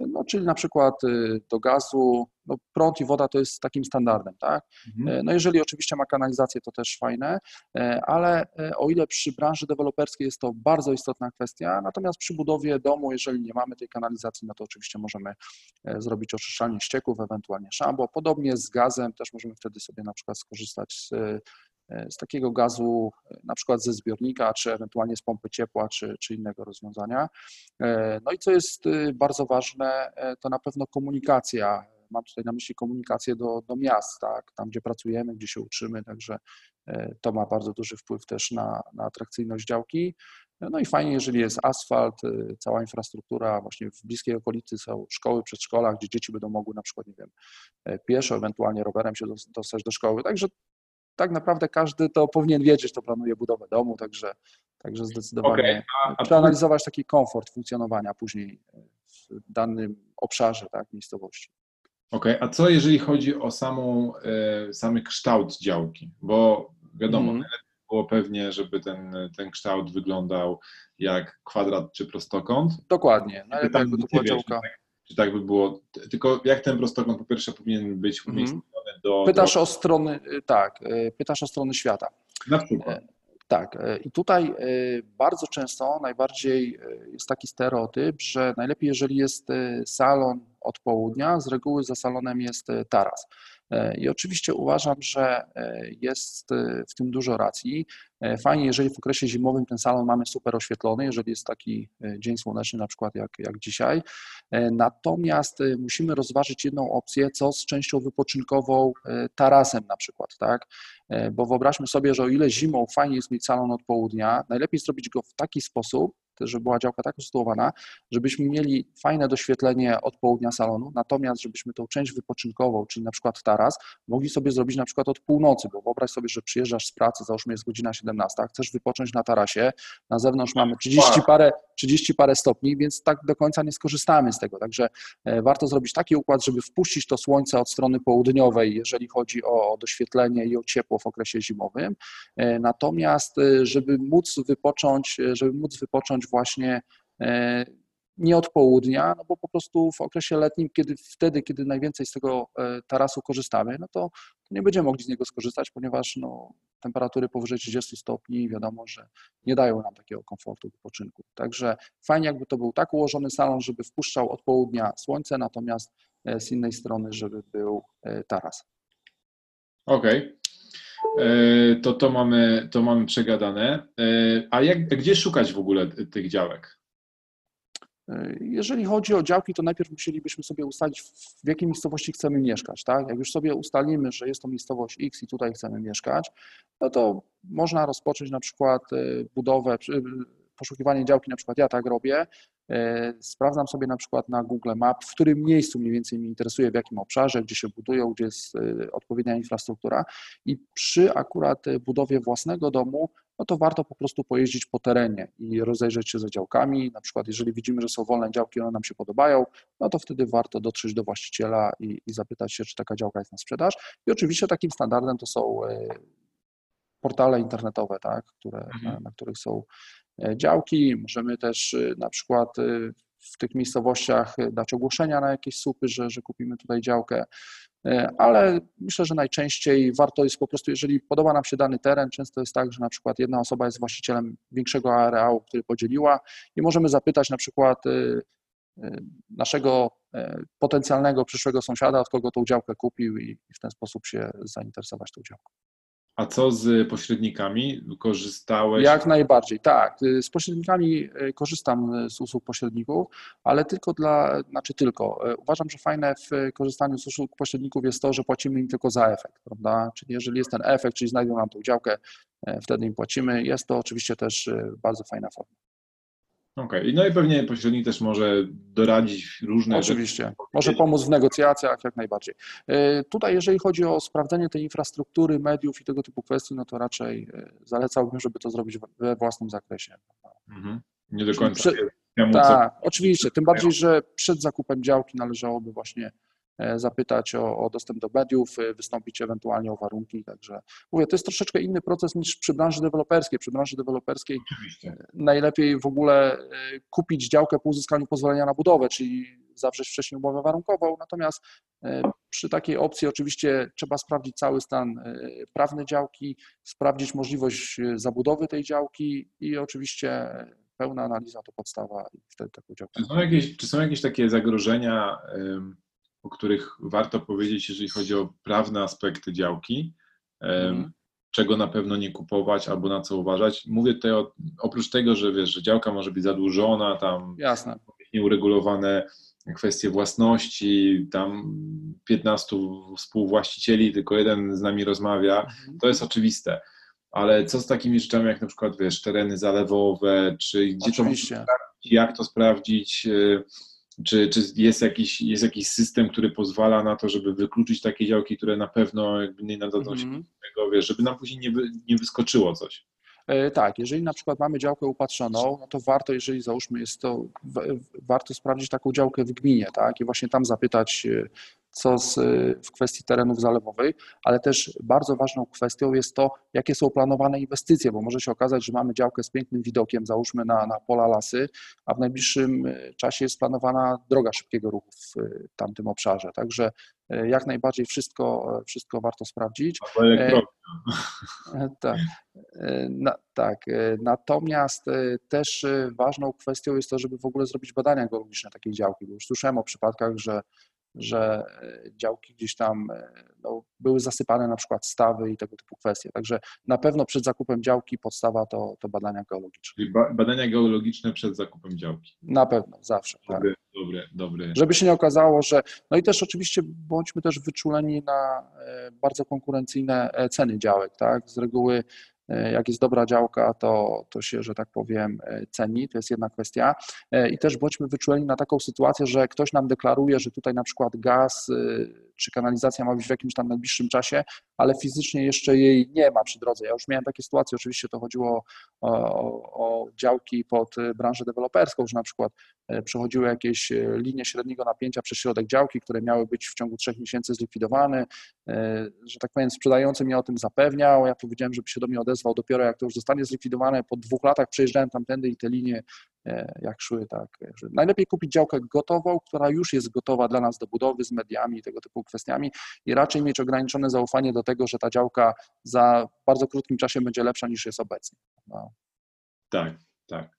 no, czyli na przykład y, do gazu, no, prąd i woda to jest takim standardem, tak? Mhm. No jeżeli oczywiście ma kanalizację, to też fajne, e, ale e, o ile przy branży deweloperskiej jest to bardzo istotna kwestia, natomiast przy budowie domu, jeżeli nie mamy tej kanalizacji, no to oczywiście możemy e, zrobić oczyszczalnię ścieków, ewentualnie szambo. Podobnie z gazem też możemy wtedy sobie na przykład skorzystać z z takiego gazu, na przykład ze zbiornika, czy ewentualnie z pompy ciepła, czy, czy innego rozwiązania. No i co jest bardzo ważne, to na pewno komunikacja. Mam tutaj na myśli komunikację do, do miast, tak? tam gdzie pracujemy, gdzie się uczymy, także to ma bardzo duży wpływ też na, na atrakcyjność działki. No i fajnie, jeżeli jest asfalt, cała infrastruktura, właśnie w bliskiej okolicy są szkoły, przedszkola, gdzie dzieci będą mogły na przykład, nie wiem, pieszo, ewentualnie rowerem się dostać do szkoły. Także tak naprawdę każdy to powinien wiedzieć, to planuje budowę domu, także, także zdecydowanie Okej, a- a przeanalizować taki komfort funkcjonowania później w danym obszarze, tak, miejscowości. Okej, a co jeżeli chodzi o samą, e, samy kształt działki? Bo wiadomo, najlepiej było pewnie, żeby ten, ten kształt wyglądał jak kwadrat czy prostokąt. Dokładnie, najlepiej jakby to była działka. Czy tak, czy tak by było? Tylko jak ten prostokąt po pierwsze powinien być Mhm. Umiejscowiony do, Pytasz do... o strony, tak, y, pytasz o strony świata. Na przykład. Tak, e, i tutaj e, bardzo często najbardziej e, jest taki stereotyp, że najlepiej, jeżeli jest e, salon od południa, z reguły za salonem jest e, taras. I oczywiście uważam, że e, jest e, w tym dużo racji. E, Fajnie, jeżeli w okresie zimowym ten salon mamy super oświetlony, jeżeli jest taki dzień słoneczny, na przykład jak, jak dzisiaj. Natomiast musimy rozważyć jedną opcję, co z częścią wypoczynkową, tarasem na przykład, tak? Bo wyobraźmy sobie, że o ile zimą fajnie jest mieć salon od południa, najlepiej zrobić go w taki sposób, żeby była działka tak usytuowana, żebyśmy mieli fajne doświetlenie od południa salonu, natomiast żebyśmy tą część wypoczynkową, czyli na przykład taras, mogli sobie zrobić na przykład od północy, bo wyobraź sobie, że przyjeżdżasz z pracy, załóżmy jest godzina 17, chcesz wypocząć na tarasie, na zewnątrz mamy 30 parę, 30 parę stopni, więc tak do końca nie skorzystamy z tego, także e, warto zrobić taki układ, żeby wpuścić to słońce od strony południowej, jeżeli chodzi o doświetlenie i o ciepło w okresie zimowym, E, Natomiast, e, żeby móc wypocząć, żeby móc wypocząć właśnie nie od południa, no bo po prostu w okresie letnim, kiedy wtedy, kiedy najwięcej z tego e, tarasu korzystamy, no to, nie będziemy mogli z niego skorzystać, ponieważ no, temperatury powyżej 30 stopni wiadomo, że nie dają nam takiego komfortu wypoczynku. Także fajnie, jakby to był tak ułożony salon, żeby wpuszczał od południa słońce, natomiast e, z innej strony, żeby był e, taras. Okej. E, To, to, mamy, to mamy przegadane. A jak, gdzie szukać w ogóle tych działek? Jeżeli chodzi o działki, to najpierw musielibyśmy sobie ustalić, w- jakiej miejscowości chcemy mieszkać. Tak? Jak już sobie ustalimy, że jest to miejscowość X i tutaj chcemy mieszkać, no to można rozpocząć na przykład e, budowę, przy- poszukiwanie działki, na przykład ja tak robię. E, Sprawdzam sobie na przykład na Google Map, w którym miejscu mniej więcej mnie interesuje, w jakim obszarze, gdzie się budują, gdzie jest e, odpowiednia infrastruktura i przy akurat e, budowie własnego domu no to warto po prostu pojeździć po terenie i rozejrzeć się za działkami. Na przykład, jeżeli widzimy, że są wolne działki, one nam się podobają, no to wtedy warto dotrzeć do właściciela i, i zapytać się, czy taka działka jest na sprzedaż. I oczywiście takim standardem to są e, portale internetowe, tak, które, Mhm. na, na których są e, działki. Możemy też e, na przykład w tych miejscowościach e, dać ogłoszenia na jakieś supy, że, że kupimy tutaj działkę. E, Ale myślę, że najczęściej warto jest po prostu, jeżeli podoba nam się dany teren, często jest tak, że na przykład jedna osoba jest właścicielem większego areału, który podzieliła i możemy zapytać na przykład e, naszego potencjalnego przyszłego sąsiada, od kogo tą działkę kupił i w ten sposób się zainteresować tą działką. A co z pośrednikami? Korzystałeś? Jak najbardziej, tak. Z pośrednikami e, korzystam z usług pośredników, ale tylko dla, znaczy tylko. Uważam, że fajne w korzystaniu z usług pośredników jest to, że płacimy im tylko za efekt, prawda? Czyli jeżeli jest ten efekt, czyli znajdą nam tą działkę, wtedy im płacimy. Jest to oczywiście też bardzo fajna forma. Okej, okay. no i pewnie pośrednik też może doradzić różne Oczywiście, rzeczy. może pomóc w negocjacjach jak najbardziej. E, tutaj jeżeli chodzi o sprawdzenie tej infrastruktury, mediów i tego typu kwestii, no to raczej e, zalecałbym, żeby to zrobić we własnym zakresie. Mhm. Nie do końca. Przy... Tak, oczywiście, tym bardziej, że przed zakupem działki należałoby właśnie zapytać o, o, dostęp do mediów, e, wystąpić ewentualnie o warunki. Także mówię, to jest troszeczkę inny proces niż przy branży deweloperskiej. Przy branży deweloperskiej Oczywiście. E, najlepiej w ogóle kupić działkę po uzyskaniu pozwolenia na budowę, czyli zawrzeć wcześniej umowę warunkową. Natomiast przy takiej opcji oczywiście trzeba sprawdzić cały stan prawny działki, sprawdzić możliwość zabudowy tej działki i oczywiście pełna analiza to podstawa i wtedy taką działkę. Czy są jakieś, czy są jakieś takie zagrożenia? O których warto powiedzieć, jeżeli chodzi o prawne aspekty działki, mhm. czego na pewno nie kupować albo na co uważać. Mówię tutaj o, oprócz tego, że wiesz, że działka może być zadłużona, tam Jasne. nieuregulowane kwestie własności, tam 15 współwłaścicieli, tylko jeden z nami rozmawia, mhm. to jest oczywiste. Ale co z takimi rzeczami, jak na przykład, wiesz, tereny zalewowe, czy gdzie Oczywiście. to jak to sprawdzić, y, czy, czy jest, jakiś, jest jakiś system, który pozwala na to, żeby wykluczyć takie działki, które na pewno jakby nie nadadzą się mm. tego, wiesz, żeby nam później nie, wy, nie wyskoczyło coś? E, tak, jeżeli na przykład mamy działkę upatrzoną, no to warto, jeżeli załóżmy jest to, warto sprawdzić taką działkę w gminie, tak, i właśnie tam zapytać e, co z, w kwestii terenów zalewowych, ale też bardzo ważną kwestią jest to, jakie są planowane inwestycje, bo może się okazać, że mamy działkę z pięknym widokiem, załóżmy na, na pola lasy, a w najbliższym e, czasie jest planowana droga szybkiego ruchu w e, tamtym obszarze. Także e, jak najbardziej wszystko, wszystko warto sprawdzić. Tak, na, tak. Natomiast też ważną kwestią jest to, żeby w ogóle zrobić badania geologiczne takiej działki, bo już słyszałem o przypadkach, że że e, działki gdzieś tam e, no, były zasypane na przykład stawy i tego typu kwestie. Także na pewno przed zakupem działki podstawa to, to badania geologiczne. Czyli ba badania geologiczne przed zakupem działki. Na pewno, zawsze. Dobre, tak. dobre, dobre. Żeby się nie okazało, że. No i też oczywiście bądźmy też wyczuleni na e, bardzo konkurencyjne ceny działek. Tak? Z reguły jak jest dobra działka, to, to się, że tak powiem, e, ceni. To jest jedna kwestia. E, I też bądźmy wyczuleni na taką sytuację, że ktoś nam deklaruje, że tutaj na przykład gaz czy kanalizacja ma być w jakimś tam najbliższym czasie, ale fizycznie jeszcze jej nie ma przy drodze. Ja już miałem takie sytuacje, oczywiście to chodziło o, o, o działki pod branżę deweloperską, że na przykład przechodziły jakieś linie średniego napięcia przez środek działki, które miały być w ciągu trzech miesięcy zlikwidowane, że tak powiem, sprzedający mnie o tym zapewniał, ja powiedziałem, żeby się do mnie odezwał dopiero jak to już zostanie zlikwidowane, po dwóch latach przejeżdżałem tamtędy i te linie e, jak szły, tak. Najlepiej kupić działkę gotową, która już jest gotowa dla nas do budowy z mediami i tego typu kwestiami i raczej mieć ograniczone zaufanie do tego, że ta działka za bardzo krótkim czasie będzie lepsza niż jest obecnie. No. Tak, tak.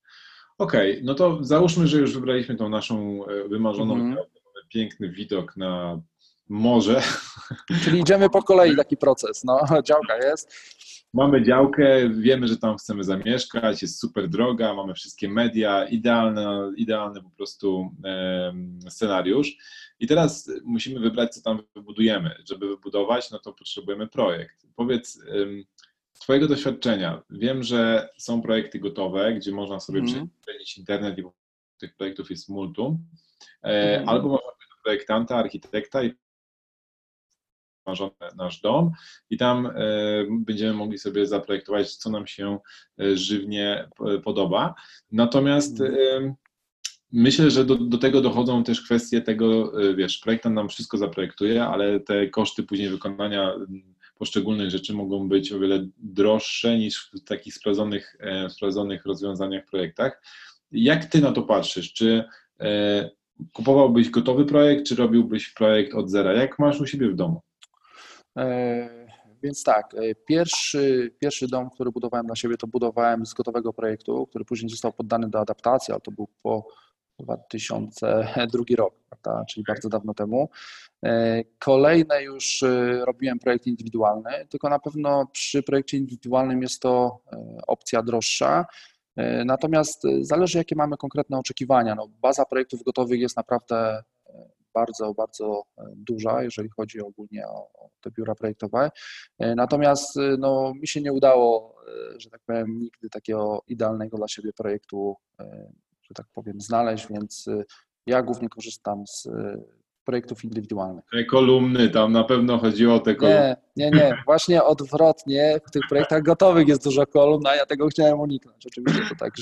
Okej, okay, no to załóżmy, że już wybraliśmy tą naszą e, wymarzoną mm. działkę, piękny widok na morze. Czyli idziemy po kolei taki proces, no, działka jest. Mamy działkę, wiemy, że tam chcemy zamieszkać, jest super droga, mamy wszystkie media, idealny, idealny po prostu scenariusz. I teraz musimy wybrać, co tam wybudujemy. Żeby wybudować, no to potrzebujemy projekt. Powiedz, z Twojego doświadczenia, wiem, że są projekty gotowe, gdzie można sobie mm. internet i tych projektów jest multum, mm. albo można projektanta, architekta i nasz dom i tam e, będziemy mogli sobie zaprojektować, co nam się e, żywnie podoba. Natomiast mhm. Myślę, że do, do, tego dochodzą też kwestie tego, e, wiesz, projektant nam wszystko zaprojektuje, ale te koszty później wykonania poszczególnych rzeczy mogą być o wiele droższe niż w takich sprawdzonych, sprawdzonych rozwiązaniach, projektach. Jak ty na to patrzysz? Czy kupowałbyś gotowy projekt, czy robiłbyś projekt od zera? Jak masz u siebie w domu? E, więc tak, e, pierwszy, pierwszy dom, który budowałem dla siebie, to budowałem z gotowego projektu, który później został poddany do adaptacji, ale to był po 2002 rok, prawda? czyli bardzo dawno temu. Kolejne już robiłem projekt indywidualny, tylko na pewno przy projekcie indywidualnym jest to opcja droższa. Natomiast zależy, jakie mamy konkretne oczekiwania. No, baza projektów gotowych jest naprawdę bardzo, bardzo e, duża, jeżeli chodzi ogólnie o, te biura projektowe. E, natomiast e, no, mi się nie udało, że tak powiem, nigdy takiego idealnego dla siebie projektu, że tak powiem, znaleźć, więc ja głównie korzystam z projektów indywidualnych. Te kolumny, tam na pewno chodziło o te kolumny. Nie, nie, nie, właśnie odwrotnie, w tych projektach gotowych jest dużo kolumn, a ja tego chciałem uniknąć. Oczywiście to tak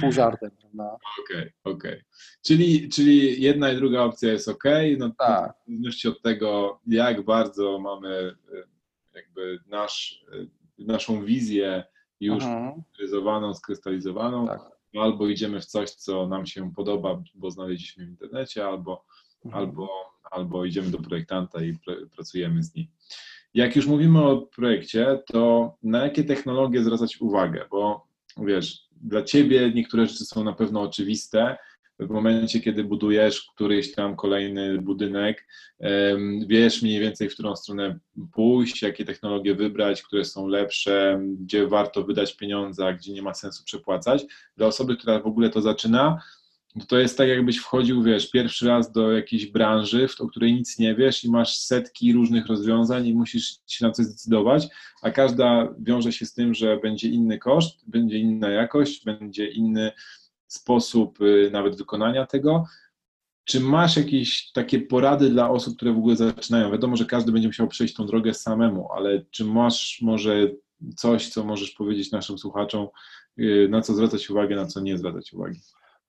pół żartem, prawda? Okej, okay, okej. Okay. Czyli, czyli jedna i druga opcja jest ok, no tak. w zależności od tego, jak bardzo mamy e, jakby nasz, e, naszą wizję już skrystalizowaną, skrystalizowaną, tak. albo idziemy w coś, co nam się podoba, bo znaleźliśmy w internecie, albo, mhm. albo, albo idziemy do projektanta i pr pracujemy z nim. Jak już mówimy o projekcie, to na jakie technologie zwracać uwagę? Bo wiesz, dla ciebie niektóre rzeczy są na pewno oczywiste. W momencie, kiedy budujesz któryś tam kolejny budynek, wiesz mniej więcej, w którą stronę pójść, jakie technologie wybrać, które są lepsze, gdzie warto wydać pieniądze, a gdzie nie ma sensu przepłacać. Dla osoby, która w ogóle to zaczyna, to, to jest tak, jakbyś wchodził, wiesz, pierwszy raz do jakiejś branży, o której nic nie wiesz i masz setki różnych rozwiązań i musisz się na coś zdecydować, a każda wiąże się z tym, że będzie inny koszt, będzie inna jakość, będzie inny sposób y, nawet wykonania tego. Czy masz jakieś takie porady dla osób, które w ogóle zaczynają? Wiadomo, że każdy będzie musiał przejść tą drogę samemu, ale czy masz może coś, co możesz powiedzieć naszym słuchaczom, y, na co zwracać uwagę, na co nie zwracać uwagi?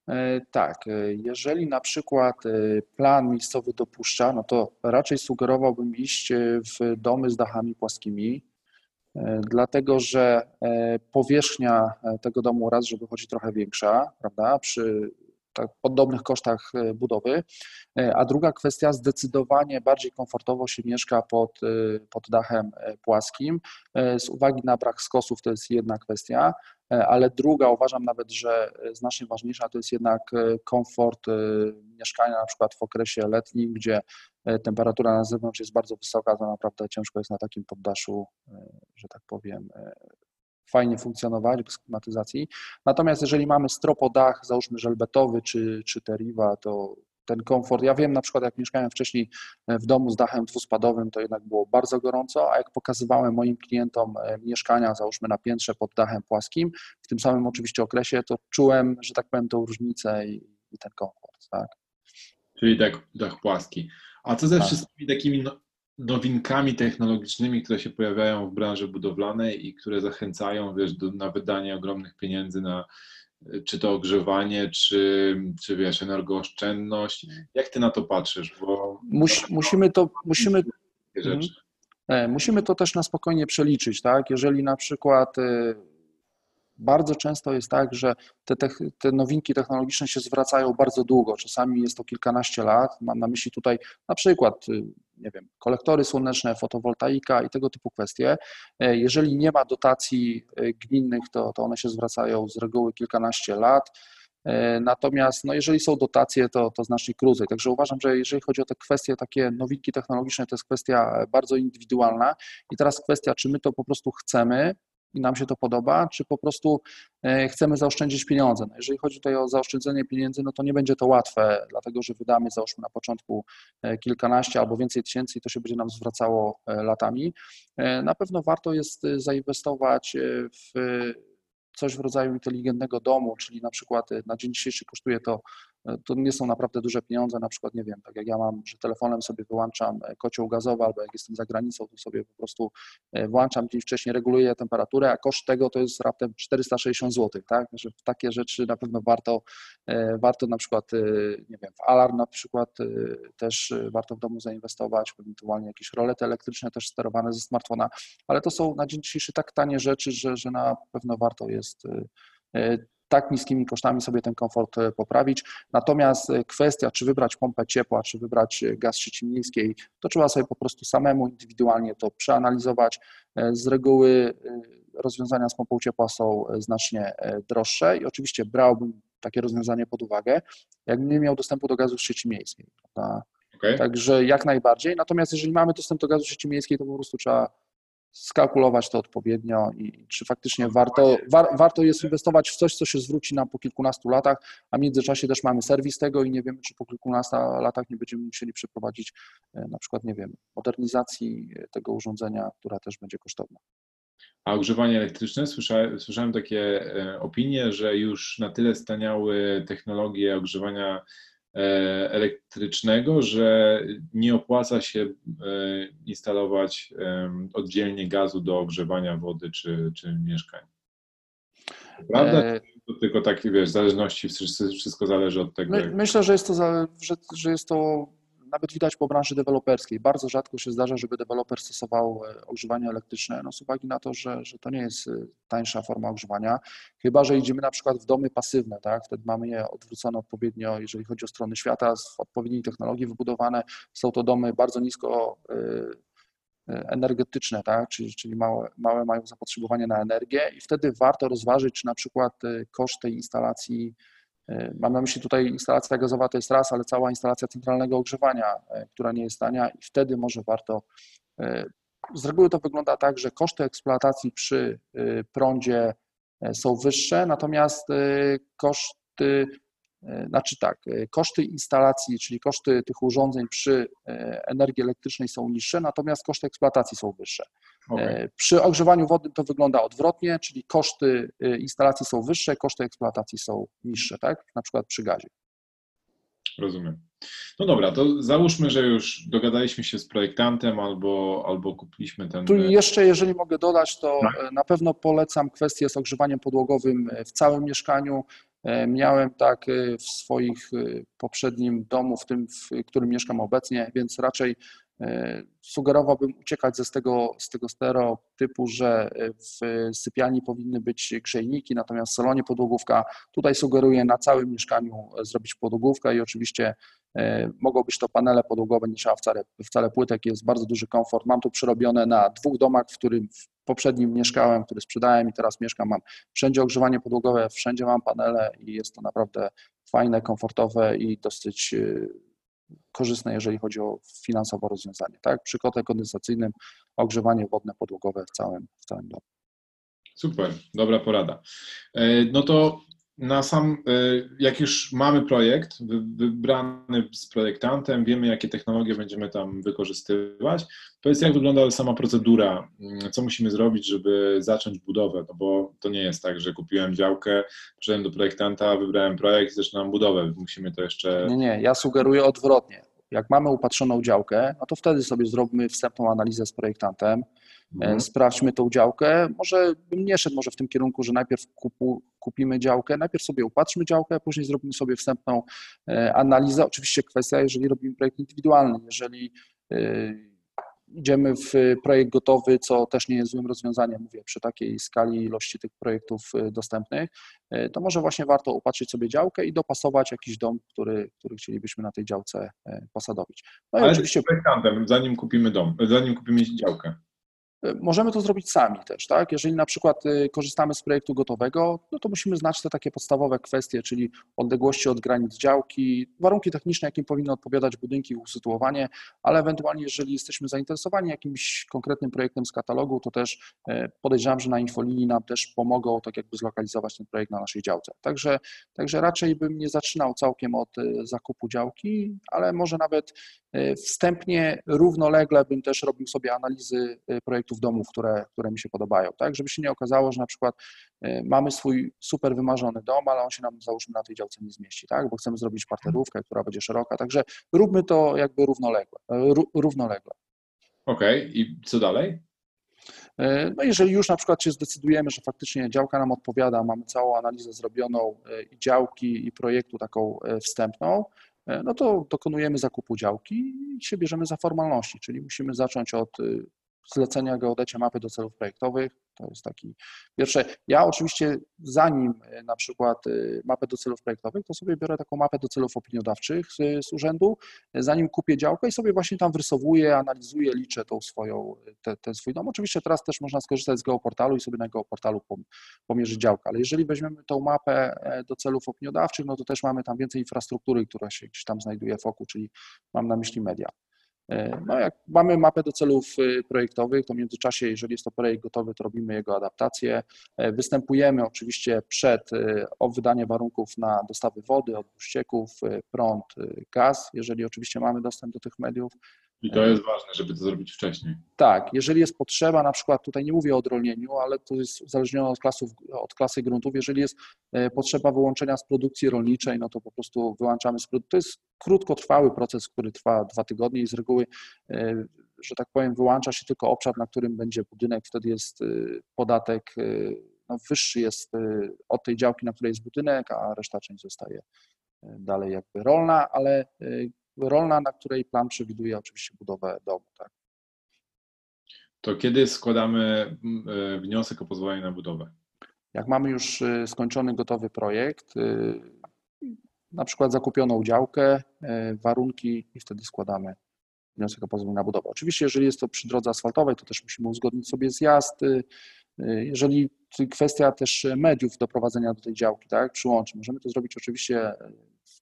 E, tak, e, jeżeli na przykład e, plan miejscowy dopuszcza, no to raczej sugerowałbym iść w domy z dachami płaskimi, dlatego że powierzchnia tego domu raz, że wychodzi trochę większa, prawda, przy tak podobnych kosztach budowy, a druga kwestia, zdecydowanie bardziej komfortowo się mieszka pod, pod dachem płaskim. Z uwagi na brak skosów to jest jedna kwestia, ale druga uważam nawet, że znacznie ważniejsza to jest jednak e, komfort e, mieszkania, na przykład w okresie letnim, gdzie temperatura na zewnątrz jest bardzo wysoka, to naprawdę ciężko jest na takim poddaszu, że tak powiem, fajnie funkcjonować bez klimatyzacji. Natomiast jeżeli mamy stropodach, załóżmy żelbetowy czy, czy teriwa, to ten komfort. Ja wiem na przykład, jak mieszkałem wcześniej e, w domu z dachem dwuspadowym, to jednak było bardzo gorąco, a jak pokazywałem moim klientom e, mieszkania, załóżmy na piętrze pod dachem płaskim, w tym samym oczywiście okresie, to czułem, że tak powiem, tą różnicę i, i ten komfort. Tak? Czyli tak, dach płaski. A co ze tak. wszystkimi takimi no, nowinkami technologicznymi, które się pojawiają w branży budowlanej i które zachęcają wiesz, do, na wydanie ogromnych pieniędzy na czy to ogrzewanie, czy, czy wiesz, energooszczędność. Jak ty na to patrzysz? Bo Mus, musimy to, musimy, mhm. e, musimy to też na spokojnie przeliczyć, tak? Jeżeli na przykład e, bardzo często jest tak, że te, te, nowinki technologiczne się zwracają bardzo długo, czasami jest to kilkanaście lat. Mam na myśli tutaj na przykład, y, nie wiem, kolektory słoneczne, fotowoltaika i tego typu kwestie. E, jeżeli nie ma dotacji y, gminnych, to, to one się zwracają z reguły kilkanaście lat. E, natomiast no jeżeli są dotacje, to, to znacznie krócej. Także uważam, że jeżeli chodzi o te kwestie takie nowinki technologiczne, to jest kwestia bardzo indywidualna. I teraz kwestia, czy my to po prostu chcemy, i nam się to podoba, czy po prostu e, chcemy zaoszczędzić pieniądze. No jeżeli chodzi tutaj o zaoszczędzenie pieniędzy, no to nie będzie to łatwe, dlatego że wydamy załóżmy na początku e, kilkanaście albo więcej tysięcy i to się będzie nam zwracało e, latami. Na pewno warto jest zainwestować w coś w rodzaju inteligentnego domu, czyli na przykład na dzień dzisiejszy kosztuje to to nie są naprawdę duże pieniądze, na przykład, nie wiem, tak jak ja mam, że telefonem sobie wyłączam e, kocioł gazowy, albo jak jestem za granicą, to sobie po prostu e, włączam dzień wcześniej, reguluję temperaturę, a koszt tego to jest raptem 460 zł, tak, że w takie rzeczy na pewno warto, warto na przykład, nie wiem, w alarm na przykład też warto w domu zainwestować, ewentualnie jakieś rolety elektryczne też sterowane ze smartfona, ale to są na dzień dzisiejszy tak tanie rzeczy, że, że na pewno warto jest tak niskimi kosztami sobie ten komfort e, poprawić. Natomiast e, kwestia, czy wybrać pompę ciepła, czy wybrać e, gaz sieci miejskiej, to trzeba sobie po prostu samemu indywidualnie to przeanalizować. Z reguły rozwiązania z pompą ciepła są znacznie droższe i oczywiście brałbym takie rozwiązanie pod uwagę, jakbym nie miał dostępu do gazu z sieci miejskiej. Prawda? Okay. Także jak najbardziej. Natomiast jeżeli mamy dostęp do gazu sieci miejskiej, to po prostu trzeba skalkulować to odpowiednio i czy faktycznie warto, war, warto jest inwestować w coś, co się zwróci nam po kilkunastu latach, a w międzyczasie też mamy serwis tego i nie wiemy, czy po kilkunastu latach nie będziemy musieli przeprowadzić e, na przykład, nie wiem, modernizacji tego urządzenia, która też będzie kosztowna. A ogrzewanie elektryczne, słyszałem, słyszałem takie e, opinie, że już na tyle staniały technologie ogrzewania E, elektrycznego, że nie opłaca się e, instalować oddzielnie gazu do ogrzewania wody czy, czy mieszkań. Prawda? E... To tylko tak, wiesz, w zależności, wszystko zależy od tego. My, myślę, że jest to, że, że jest to nawet widać po branży deweloperskiej. Bardzo rzadko się zdarza, żeby deweloper stosował e, ogrzewanie elektryczne, no z uwagi na to, że, że to nie jest e, tańsza forma ogrzewania, chyba że idziemy na przykład w domy pasywne, tak? wtedy mamy je odwrócone odpowiednio, jeżeli chodzi o strony świata, z odpowiedniej technologii wybudowane. Są to domy bardzo nisko e, energetyczne, tak? czyli, czyli małe, małe mają zapotrzebowanie na energię i wtedy warto rozważyć, czy na przykład koszt tej instalacji mam na myśli tutaj instalacja gazowa to jest raz, ale cała instalacja centralnego ogrzewania, e, która nie jest tania i wtedy może warto. E, z reguły to wygląda tak, że koszty eksploatacji przy prądzie są wyższe, natomiast koszty E, znaczy tak, e, koszty instalacji, czyli koszty tych urządzeń przy e, energii elektrycznej są niższe, natomiast koszty eksploatacji są wyższe. Okay. Przy ogrzewaniu wody to wygląda odwrotnie, czyli koszty instalacji są wyższe, koszty eksploatacji są niższe, tak? Na przykład przy gazie. Rozumiem. No dobra, to załóżmy, że już dogadaliśmy się z projektantem albo, albo kupiliśmy ten. Tu jeszcze, jeżeli mogę dodać, to tak. na pewno polecam kwestię z ogrzewaniem podłogowym w całym mieszkaniu. E, miałem tak e, w swoich e, poprzednim domu, w tym, w którym mieszkam obecnie, więc raczej sugerowałbym uciekać ze z tego, z tego stereotypu, że w sypialni powinny być grzejniki, natomiast w salonie podłogówka. Tutaj sugeruję na całym mieszkaniu zrobić podłogówkę i oczywiście mogą być to panele podłogowe, nie trzeba wcale, wcale płytek, jest bardzo duży komfort. Mam tu przerobione na dwóch domach, w którym poprzednim mieszkałem, który sprzedałem i teraz mieszkam, mam wszędzie ogrzewanie podłogowe, wszędzie mam panele i jest to naprawdę fajne, komfortowe i dosyć y, korzystne, jeżeli chodzi o finansowe rozwiązanie. Tak? Przy kotle kondensacyjnym ogrzewanie wodne podłogowe w całym, w całym domu. Super, dobra porada. E, no to na sam, e, jak już mamy projekt wybrany z projektantem, wiemy, jakie technologie będziemy tam wykorzystywać, powiedz, jak wygląda sama procedura, mm, co musimy zrobić, żeby zacząć budowę, no bo to nie jest tak, że kupiłem działkę, przyszedłem do projektanta, wybrałem projekt zaczynam budowę, musimy to jeszcze... Nie, nie, ja sugeruję odwrotnie. Jak mamy upatrzoną działkę, no to wtedy sobie zrobimy wstępną analizę z projektantem, Mhm. Sprawdźmy tą działkę. Może bym nie szedł może w tym kierunku, że najpierw kupu, kupimy działkę, najpierw sobie upatrzmy działkę, później zrobimy sobie wstępną e, analizę. Oczywiście kwestia, jeżeli robimy projekt indywidualny, jeżeli e, idziemy w projekt gotowy, co też nie jest złym rozwiązaniem, mówię, przy takiej skali ilości tych projektów e, dostępnych, to może właśnie warto upatrzyć sobie działkę i dopasować jakiś dom, który, który chcielibyśmy na tej działce posadowić. No Ale oczywiście projektantem, zanim kupimy dom, zanim kupimy działkę. Możemy to zrobić sami też, tak? Jeżeli na przykład y, korzystamy z projektu gotowego, no to musimy znać te takie podstawowe kwestie, czyli odległości od granic działki, warunki techniczne, jakim powinny odpowiadać budynki, usytuowanie, ale ewentualnie jeżeli jesteśmy zainteresowani jakimś konkretnym projektem z katalogu, to też e, podejrzewam, że na infolinii nam też pomogą tak jakby zlokalizować ten projekt na naszej działce. Także, także raczej bym nie zaczynał całkiem od e, zakupu działki, ale może nawet e, wstępnie równolegle bym też robił sobie analizy projektu projektów domów, które, które mi się podobają, tak? Żeby się nie okazało, że na przykład e, mamy swój super wymarzony dom, ale on się nam załóżmy na tej działce nie zmieści, tak? Bo chcemy zrobić parterówkę, która będzie szeroka, także róbmy to jakby równolegle. E, równolegle. Okej, okay. i co dalej? E, no jeżeli już na przykład się zdecydujemy, że faktycznie działka nam odpowiada, mamy całą analizę zrobioną i działki, i projektu taką wstępną, no to dokonujemy zakupu działki i się bierzemy za formalności, czyli musimy zacząć od zlecenia geodecie mapy do celów projektowych. To jest taki pierwsze. Ja oczywiście zanim e, na przykład e, mapę do celów projektowych, to sobie biorę taką mapę do celów opiniodawczych z, z urzędu, zanim kupię działkę i sobie właśnie tam wrysowuję, analizuję, liczę tą swoją, te, ten swój dom. Oczywiście teraz też można skorzystać z geoportalu i sobie na geoportalu pomierzyć działkę, ale jeżeli weźmiemy tą mapę do celów opiniodawczych, no to też mamy tam więcej infrastruktury, która się gdzieś tam znajduje w oku, czyli mam na myśli media. E, no jak mamy mapę do celów y, projektowych, to w międzyczasie, jeżeli jest to projekt gotowy, to robimy jego adaptację. E, występujemy oczywiście przed y, o wydanie warunków na dostawy wody, ścieków, y, prąd, gaz, jeżeli oczywiście mamy dostęp do tych mediów. I to jest ważne, żeby to zrobić wcześniej. Tak, jeżeli jest potrzeba, na przykład tutaj nie mówię o odrolnieniu, ale to jest uzależnione od, klasów, od klasy gruntów. Jeżeli jest e, potrzeba wyłączenia z produkcji rolniczej, no to po prostu wyłączamy z produkcji. To jest krótkotrwały proces, który trwa dwa tygodnie i z reguły, e, że tak powiem, wyłącza się tylko obszar, na którym będzie budynek. Wtedy jest e, podatek no, wyższy jest od tej działki, na której jest budynek, a reszta część zostaje dalej jakby rolna, ale rolna, na której plan przewiduje oczywiście budowę domu. Tak. To kiedy składamy e, wniosek o pozwolenie na budowę? Jak mamy już e, skończony, gotowy projekt, e, na przykład zakupioną działkę, warunki i wtedy składamy wniosek o pozwolenie na budowę. Oczywiście, jeżeli jest to przy drodze asfaltowej, to też musimy uzgodnić sobie zjazd. Jeżeli kwestia też mediów do prowadzenia do tej działki, tak, przyłączy, możemy to zrobić oczywiście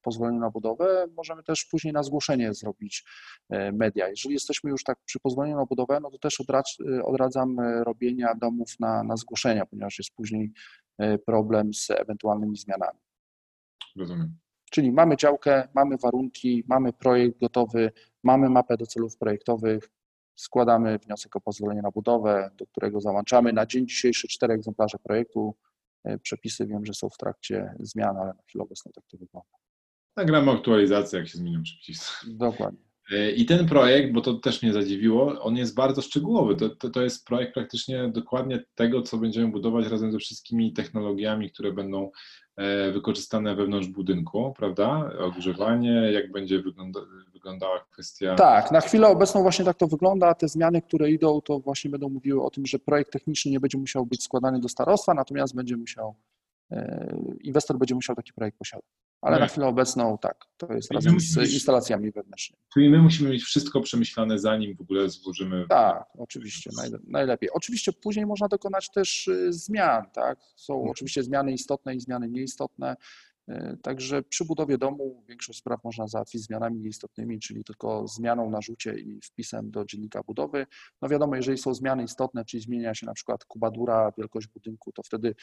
pozwoleniu na budowę, możemy też później na zgłoszenie zrobić e, media. Jeżeli jesteśmy już tak przy pozwoleniu na budowę, no to też e, odradzam e, robienia domów na, na zgłoszenia, ponieważ jest później problem z ewentualnymi zmianami. Rozumiem. Czyli mamy działkę, mamy warunki, mamy projekt gotowy, mamy mapę do celów projektowych, składamy wniosek o pozwolenie na budowę, do którego załączamy na dzień dzisiejszy cztery egzemplarze projektu. Przepisy wiem, że są w trakcie zmian, ale na chwilę obecną tak to wygląda. Nagramy aktualizację, jak się zmienią przepisy. Dokładnie. E, I ten projekt, bo to też mnie zadziwiło, on jest bardzo szczegółowy. To, to, to, jest projekt praktycznie dokładnie tego, co będziemy budować razem ze wszystkimi technologiami, które będą e, wykorzystane wewnątrz budynku, prawda? Ogrzewanie, jak będzie wygląda, wyglądała kwestia. Tak, na chwilę obecną właśnie tak to wygląda. Te zmiany, które idą, to właśnie będą mówiły o tym, że projekt techniczny nie będzie musiał być składany do starostwa, natomiast będzie musiał, e, inwestor będzie musiał taki projekt posiadać. Ale no na chwilę obecną tak, to jest razem z instalacjami wewnętrznymi. Czyli my musimy mieć wszystko przemyślane, zanim w ogóle złożymy. Tak, oczywiście, najlepiej. Oczywiście później można dokonać też y, zmian, tak? Są mhm. oczywiście zmiany istotne i zmiany nieistotne. Y, także przy budowie domu większość spraw można załatwić zmianami nieistotnymi, czyli tylko zmianą na rzucie i wpisem do dziennika budowy. No wiadomo, jeżeli są zmiany istotne, czyli zmienia się na przykład kubadura, wielkość budynku, to wtedy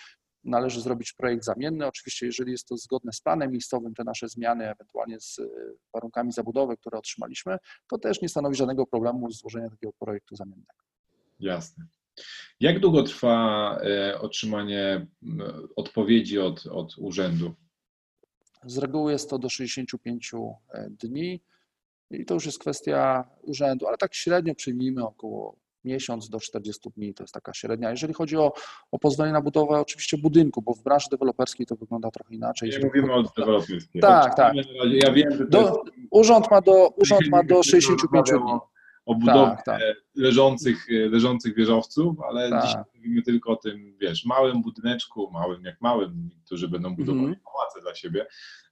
należy zrobić projekt zamienny. Oczywiście, jeżeli jest to zgodne z planem miejscowym, te nasze zmiany, ewentualnie z e, warunkami zabudowy, które otrzymaliśmy, to też nie stanowi żadnego problemu złożenia takiego projektu zamiennego. Jasne. Jak długo trwa e, otrzymanie odpowiedzi od, od urzędu? Z reguły jest to do 65 e, dni i to już jest kwestia urzędu, ale tak średnio przyjmijmy około miesiąc do 40 dni, to jest taka średnia. Jeżeli chodzi o, o pozwolenie na budowę oczywiście budynku, bo w branży deweloperskiej to wygląda trochę inaczej. Nie mówimy o deweloperskiej. Tak, tak. Ja wiem, że do, jest... Urząd ma do, urząd ma do 65 dni. O budowie tak, tak. Leżących, leżących wieżowców, ale tak. dzisiaj mówimy tylko o tym, wiesz, małym budyneczku, małym jak małym, którzy będą budowali mm pałace dla siebie,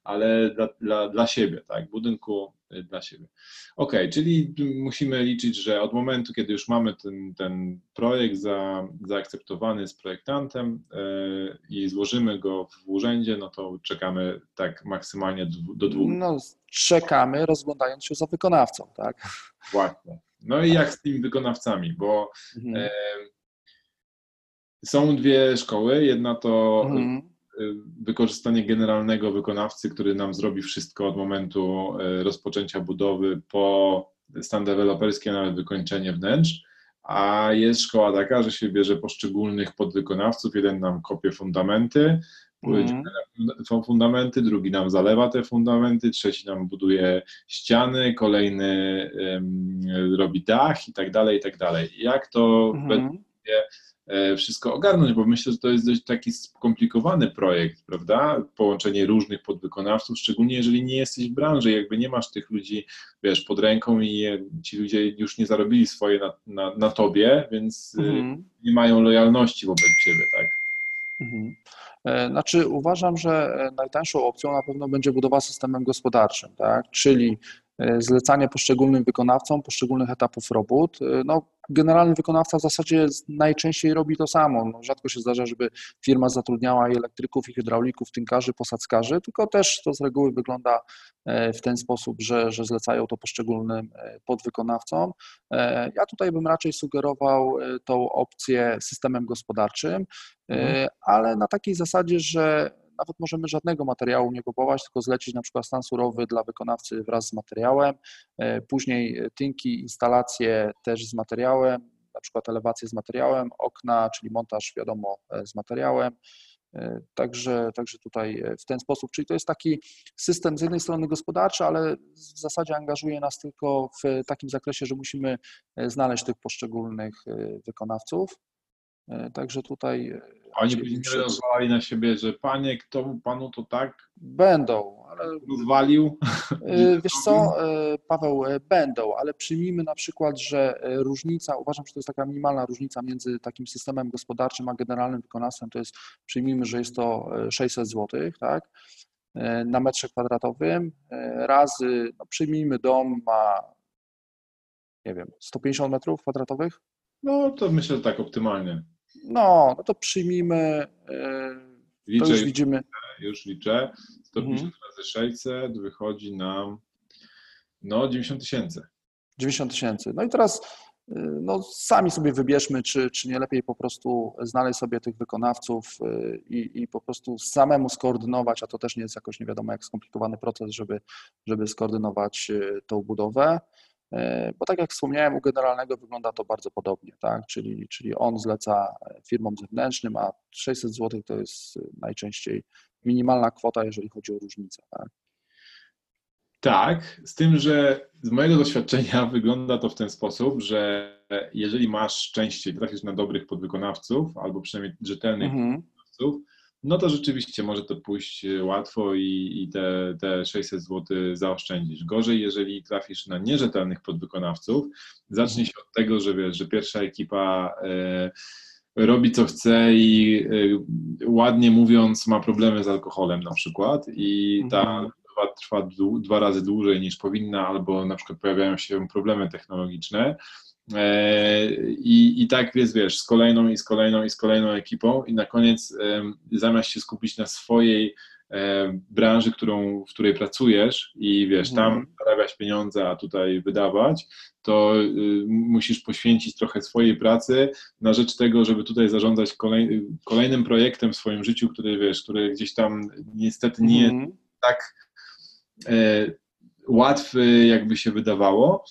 ale dla, dla, dla siebie, tak, budynku dla siebie. Ok, czyli musimy liczyć, że od momentu, kiedy już mamy ten, ten projekt za, zaakceptowany z projektantem yy, i złożymy go w urzędzie, no to czekamy tak maksymalnie do, do dwóch. No, czekamy, rozglądając się za wykonawcą, tak? Właśnie. No i jak z tymi wykonawcami, bo mhm. yy, są dwie szkoły. Jedna to mhm wykorzystanie generalnego wykonawcy, który nam zrobi wszystko od momentu y, rozpoczęcia budowy po stan deweloperski, a nawet wykończenie wnętrz. A jest szkoła taka, że się bierze poszczególnych podwykonawców. Jeden nam kopie fundamenty, mm. fundamenty, drugi nam zalewa te fundamenty, trzeci nam buduje ściany, kolejny um, robi dach i tak dalej, i tak dalej. Jak to mm. według wszystko ogarnąć, bo myślę, że to jest dość taki skomplikowany projekt, prawda? Połączenie różnych podwykonawców, szczególnie jeżeli nie jesteś w branży, jakby nie masz tych ludzi, wiesz, pod ręką i ci ludzie już nie zarobili swoje na, na, na tobie, więc e, mhm. nie mają lojalności wobec ciebie, tak? Mhm. E, znaczy uważam, że najtańszą opcją na pewno będzie budowa systemem gospodarczym, tak? czyli E, zlecanie poszczególnym wykonawcom poszczególnych etapów robót. E, no, generalny wykonawca w zasadzie najczęściej robi to samo. No, rzadko się zdarza, żeby firma zatrudniała i elektryków, i hydraulików, tynkarzy, posadzkarzy, tylko też to z reguły wygląda e, w ten sposób, że, że zlecają to poszczególnym podwykonawcom. Ja tutaj bym raczej sugerował tą opcję systemem gospodarczym, mhm. ale na takiej zasadzie, że nawet możemy żadnego materiału nie kupować, tylko zlecić na przykład stan surowy dla wykonawcy wraz z materiałem, e, później tynki, instalacje też z materiałem, na przykład elewacje z materiałem, okna, czyli montaż wiadomo e, z materiałem. E, także, także tutaj w ten sposób, czyli to jest taki system z jednej strony gospodarczy, ale w zasadzie angażuje nas tylko w takim zakresie, że musimy znaleźć tych poszczególnych wykonawców. Także tutaj oni by nie rozwalali na siebie, że panie, kto panu to tak? Będą, ale. Rozwalił? Y, wiesz co, Paweł, będą, ale przyjmijmy na przykład, że różnica, uważam, że to jest taka minimalna różnica między takim systemem gospodarczym a generalnym wykonawstwem, to jest, przyjmijmy, że jest to 600 zł, tak? Na metrze kwadratowym, razy, no przyjmijmy dom ma, nie wiem, 150 metrów kwadratowych? No to myślę, że tak optymalnie. No, no to przyjmijmy, e, liczę, to już widzimy. Już liczę, 150 mhm. razy 600 wychodzi nam no 90 tysięcy. 90 tysięcy. No i teraz e, no, sami sobie wybierzmy, czy, czy nie lepiej po prostu znaleźć sobie tych wykonawców e, i, i po prostu samemu skoordynować, a to też nie jest jakoś nie wiadomo jak skomplikowany proces, żeby, żeby skoordynować tą budowę. E, bo tak jak wspomniałem, u generalnego wygląda to bardzo podobnie, tak? czyli, czyli on zleca firmom zewnętrznym, a 600 zł to jest najczęściej minimalna kwota, jeżeli chodzi o różnicę. Tak? Tak, z tym, że z mojego doświadczenia wygląda to w ten sposób, że jeżeli masz szczęście i trafisz na dobrych podwykonawców, albo przynajmniej rzetelnych mhm. podwykonawców, no to rzeczywiście może to pójść e, łatwo i, i te, te 600 zł zaoszczędzisz. Gorzej, jeżeli trafisz na nierzetelnych podwykonawców, zacznie się od tego, że wiesz, że pierwsza ekipa e, robi co chce i e, ładnie mówiąc ma problemy z alkoholem na przykład i ta mhm. trwa dwa razy dłużej niż powinna, albo na przykład pojawiają się problemy technologiczne I, I tak jest, wiesz, z kolejną i z kolejną i z kolejną ekipą i na koniec zamiast się skupić na swojej e, branży, którą, w której pracujesz i wiesz, tam mhm. zarabiać pieniądze, a tutaj wydawać, to y, musisz poświęcić trochę swojej pracy na rzecz tego, żeby tutaj zarządzać kolej, kolejnym projektem w swoim życiu, który wiesz, który gdzieś tam niestety nie jest mhm. tak e, łatwy, jakby się wydawało.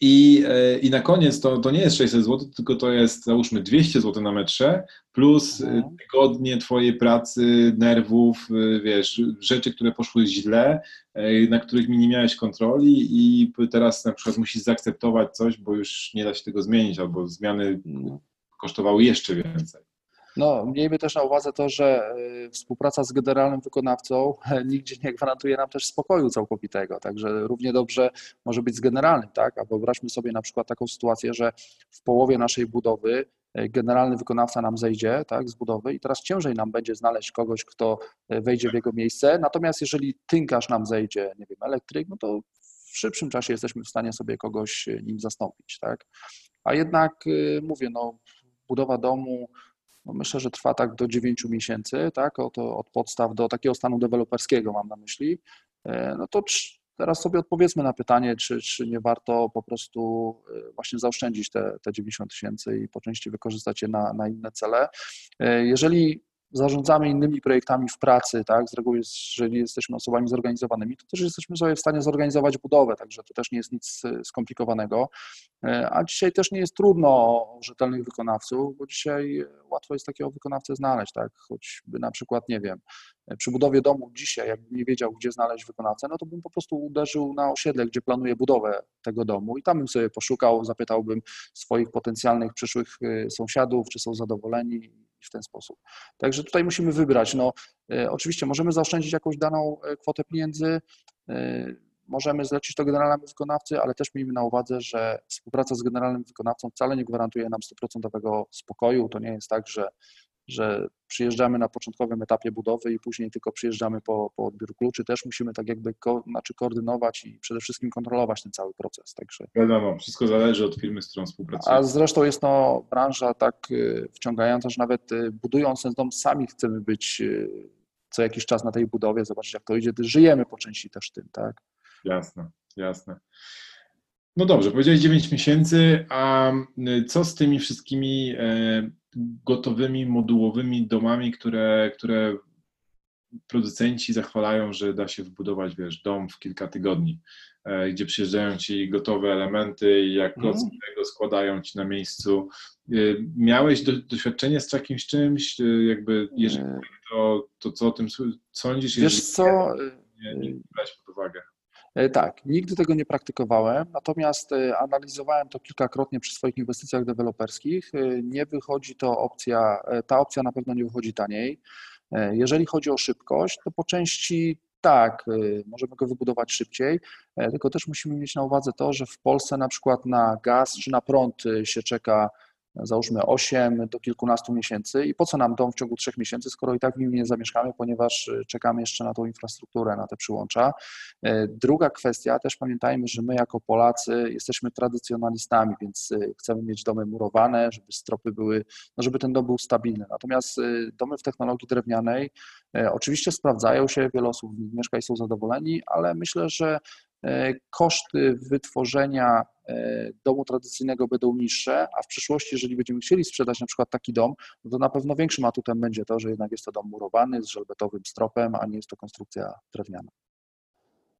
I, e, I na koniec to, to nie jest 600 zł, tylko to jest załóżmy 200 zł na metrze, plus e, mhm. tygodnie Twojej pracy, nerwów, e, wiesz, rzeczy, które poszły źle, na których nie miałeś kontroli i teraz na przykład musisz zaakceptować coś, bo już nie da się tego zmienić, albo zmiany mhm. kosztowały jeszcze więcej. No, miejmy też na uwadze to, że y, współpraca z generalnym wykonawcą nigdzie nie gwarantuje nam też spokoju całkowitego, także równie dobrze może być z generalnym, tak? A wyobraźmy sobie na przykład taką sytuację, że w połowie naszej budowy y, generalny wykonawca nam zejdzie tak, z budowy i teraz ciężej nam będzie znaleźć kogoś, kto y, wejdzie w jego miejsce, natomiast jeżeli tynkarz nam zejdzie, nie wiem, elektryk, no to w szybszym czasie jesteśmy w stanie sobie kogoś nim zastąpić, tak? A jednak mówię, no budowa domu, no myślę, że trwa tak do 9 miesięcy, tak, od, od podstaw do takiego stanu deweloperskiego mam na myśli, e, no to teraz sobie odpowiedzmy na pytanie, czy, czy nie warto po prostu e, właśnie zaoszczędzić te, te 90 tysięcy i po części wykorzystać je na, na inne cele. E, jeżeli zarządzamy innymi projektami w pracy, tak? Z reguły, jeżeli jesteśmy osobami zorganizowanymi, to też jesteśmy sobie w stanie zorganizować budowę, także to też nie jest nic skomplikowanego. A dzisiaj też nie jest trudno o rzetelnych wykonawców, bo dzisiaj łatwo jest takiego wykonawcę znaleźć, tak? Choćby na przykład, nie wiem, przy budowie domu dzisiaj, jakbym nie wiedział, gdzie znaleźć wykonawcę, no to bym po prostu uderzył na osiedle, gdzie planuję budowę tego domu i tam bym sobie poszukał, zapytałbym swoich potencjalnych przyszłych sąsiadów, czy są zadowoleni w ten sposób. Także tutaj musimy wybrać. No, e, oczywiście możemy zaoszczędzić jakąś daną e, kwotę pieniędzy, e, możemy zlecić to generalnemu wykonawcy, ale też miejmy na uwadze, że współpraca z generalnym wykonawcą wcale nie gwarantuje nam 100% spokoju. To nie jest tak, że że przyjeżdżamy na początkowym etapie budowy i później tylko przyjeżdżamy po, po odbiór kluczy, też musimy tak jakby ko, znaczy koordynować i przede wszystkim kontrolować ten cały proces. Także. Wiadomo, wszystko zależy od firmy, z którą współpracujemy. A zresztą jest to branża tak y, wciągająca, że nawet y, budując ten dom sami chcemy być y, co jakiś czas na tej budowie, zobaczyć jak to idzie, żyjemy po części też tym, tak? Jasne, jasne. No dobrze, powiedziałeś 9 miesięcy, a co z tymi wszystkimi e, gotowymi, modułowymi domami, które, które producenci zachwalają, że da się wbudować, wiesz, dom w kilka tygodni, e, gdzie przyjeżdżają ci gotowe elementy i jak mm. tego składają ci na miejscu. E, miałeś do, doświadczenie z takimś czymś, jakby, jeżeli to, to co o tym sądzisz? Wiesz co? Nie, nie brać pod uwagę. E, tak, nigdy tego nie praktykowałem, natomiast e, analizowałem to kilkakrotnie przy swoich inwestycjach deweloperskich. E, nie wychodzi to opcja, ta opcja na pewno nie wychodzi taniej. Jeżeli chodzi o szybkość, to po części tak, możemy go wybudować szybciej, tylko też musimy mieć na uwadze to, że w Polsce na przykład na gaz czy na prąd się czeka załóżmy 8 do kilkunastu miesięcy i po co nam dom w ciągu 3 miesięcy, skoro i tak w nim nie zamieszkamy, ponieważ y, czekamy jeszcze na tą infrastrukturę, na te przyłącza. Y, druga kwestia, też pamiętajmy, że my jako Polacy jesteśmy tradycjonalistami, więc y, chcemy mieć domy murowane, żeby stropy były, no żeby ten dom był stabilny. Natomiast domy w technologii drewnianej oczywiście sprawdzają się, wiele osób mieszka i są zadowoleni, ale myślę, że koszty wytworzenia domu tradycyjnego będą niższe, a w przyszłości, jeżeli będziemy chcieli sprzedać na przykład taki dom, no to na pewno większym atutem będzie to, że jednak jest to dom murowany z żelbetowym stropem, a nie jest to konstrukcja drewniana.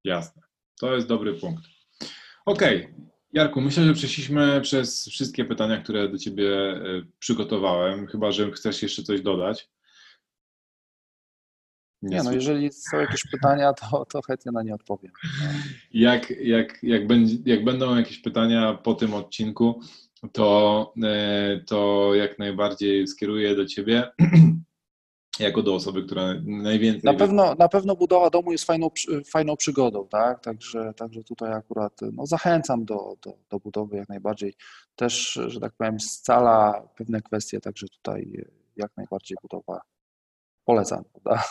Jasne. To jest dobry punkt. Okej. Okay. Jarku, myślę, że przeszliśmy przez wszystkie pytania, które do Ciebie e, przygotowałem, chyba że chcesz jeszcze coś dodać. Nie, nie no, jeżeli są jakieś pytania, to, to chętnie na nie odpowiem. Jak, jak, jak, będzie, jak będą jakieś pytania po tym odcinku, to, e, to jak najbardziej skieruję do Ciebie jako do osoby, która najwięcej... Na pewno, na pewno budowa domu jest fajną, fajną przygodą, tak? Także, także tutaj akurat no, zachęcam do, do, do budowy jak najbardziej. Też, że tak powiem, scala pewne kwestie, także tutaj jak najbardziej budowa polecam, prawda?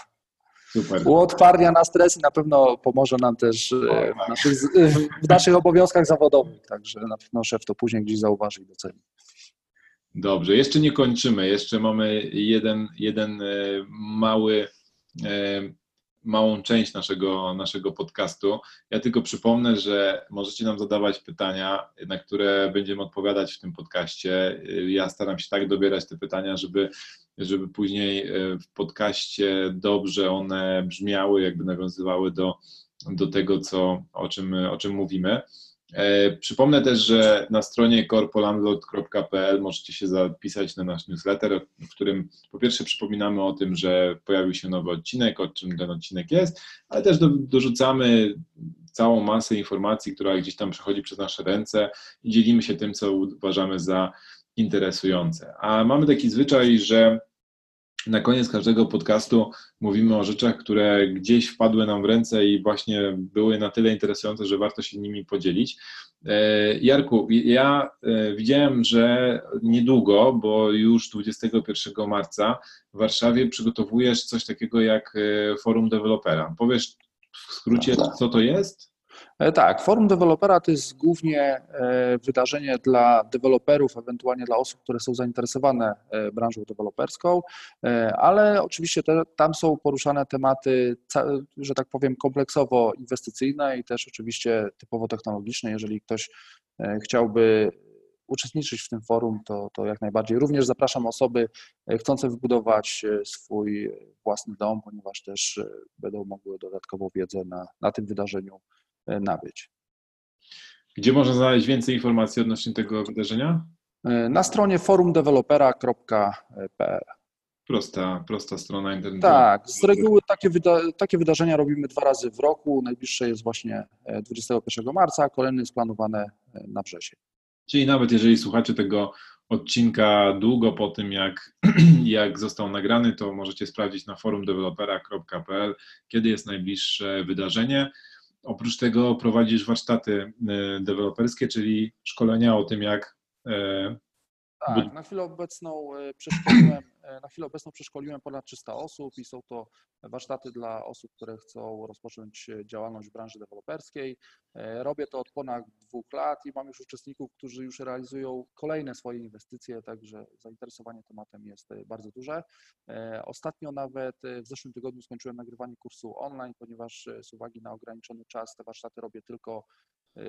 Super. Uodparnia na stres i na pewno pomoże nam też e, w naszych, w naszych obowiązkach zawodowych. Także na pewno szef to później gdzieś zauważy i doceni. Dobrze, jeszcze nie kończymy. Jeszcze mamy jeden, jeden e, mały e, małą część naszego, naszego podcastu. Ja tylko przypomnę, że możecie nam zadawać pytania, na które będziemy odpowiadać w tym podcaście. Ja staram się tak dobierać te pytania, żeby, żeby później e, w podcaście dobrze one brzmiały, jakby nawiązywały do, do tego, co, o, czym, o czym mówimy. E, przypomnę też, że na stronie corpolandlord.pl możecie się zapisać na nasz newsletter, w którym po pierwsze przypominamy o tym, że pojawił się nowy odcinek, o czym ten odcinek jest, ale też do, dorzucamy całą masę informacji, która gdzieś tam przechodzi przez nasze ręce i dzielimy się tym, co uważamy za interesujące. A mamy taki zwyczaj, że na koniec każdego podcastu mówimy o rzeczach, które gdzieś wpadły nam w ręce i właśnie były na tyle interesujące, że warto się nimi podzielić. E, Jarku, ja e, widziałem, że niedługo, bo już 21 marca w Warszawie przygotowujesz coś takiego jak e, forum dewelopera. Powiesz w skrócie, tak, co to jest? E, tak, forum dewelopera to jest głównie e, wydarzenie dla deweloperów, ewentualnie dla osób, które są zainteresowane e, branżą deweloperską, ale oczywiście te, tam są poruszane tematy, że tak powiem, kompleksowo inwestycyjne i też oczywiście typowo technologiczne. Jeżeli ktoś chciałby uczestniczyć w tym forum, to, to jak najbardziej. Również zapraszam osoby chcące wybudować swój własny dom, ponieważ też będą mogły dodatkową wiedzę na, na tym wydarzeniu nabyć. Gdzie można znaleźć więcej informacji odnośnie tego wydarzenia? Na stronie forumdevelopera.pl. Prosta, prosta strona internetowa. Tak, z reguły takie, wyda takie wydarzenia robimy dwa razy w roku. Najbliższe jest właśnie 21 e, marca, a kolejny jest planowane e, na wrzesień. Czyli nawet jeżeli słuchacie tego odcinka długo po tym, jak, jak został nagrany, to możecie sprawdzić na forumdevelopera.pl, kiedy jest najbliższe wydarzenie. Oprócz tego prowadzisz warsztaty e, deweloperskie, czyli szkolenia o tym, jak tak, na chwilę obecną e, przeszkoliłem, e, na chwilę obecną przeszkoliłem ponad 300 osób i są to warsztaty dla osób, które chcą rozpocząć e, działalność w branży deweloperskiej. Robię to od ponad dwóch lat i mam już uczestników, którzy już realizują kolejne swoje inwestycje, także zainteresowanie tematem jest bardzo duże. Ostatnio nawet w zeszłym tygodniu skończyłem nagrywanie kursu online, ponieważ z uwagi na ograniczony czas te warsztaty robię tylko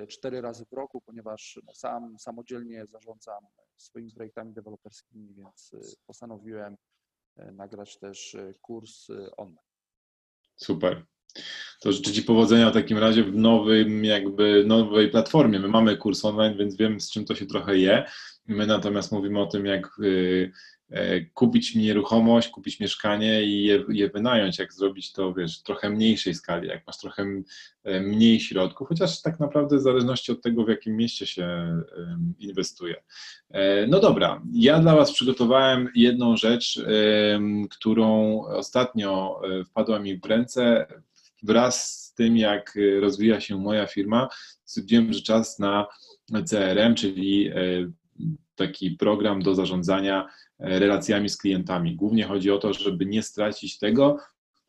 cztery razy w roku, ponieważ sam samodzielnie zarządzam swoimi projektami deweloperskimi, więc y, postanowiłem e, nagrać też e, kurs y, online. Super. To życzę Ci powodzenia w takim razie w nowym, jakby nowej platformie. My mamy kurs online, więc wiem, z czym to się trochę je. My natomiast mówimy o tym, jak E, kupić nieruchomość, kupić mieszkanie i je, je, wynająć, jak zrobić to, wiesz, trochę mniejszej skali, jak masz trochę e, mniej środków, chociaż tak naprawdę w zależności od tego, w jakim mieście się inwestuje. E, no dobra, ja dla Was przygotowałem jedną rzecz, którą ostatnio wpadła mi w ręce wraz z tym, jak rozwija się moja firma, stwierdziłem, że czas na CRM, czyli taki program do zarządzania relacjami z klientami. Głównie chodzi o to, żeby nie stracić tego,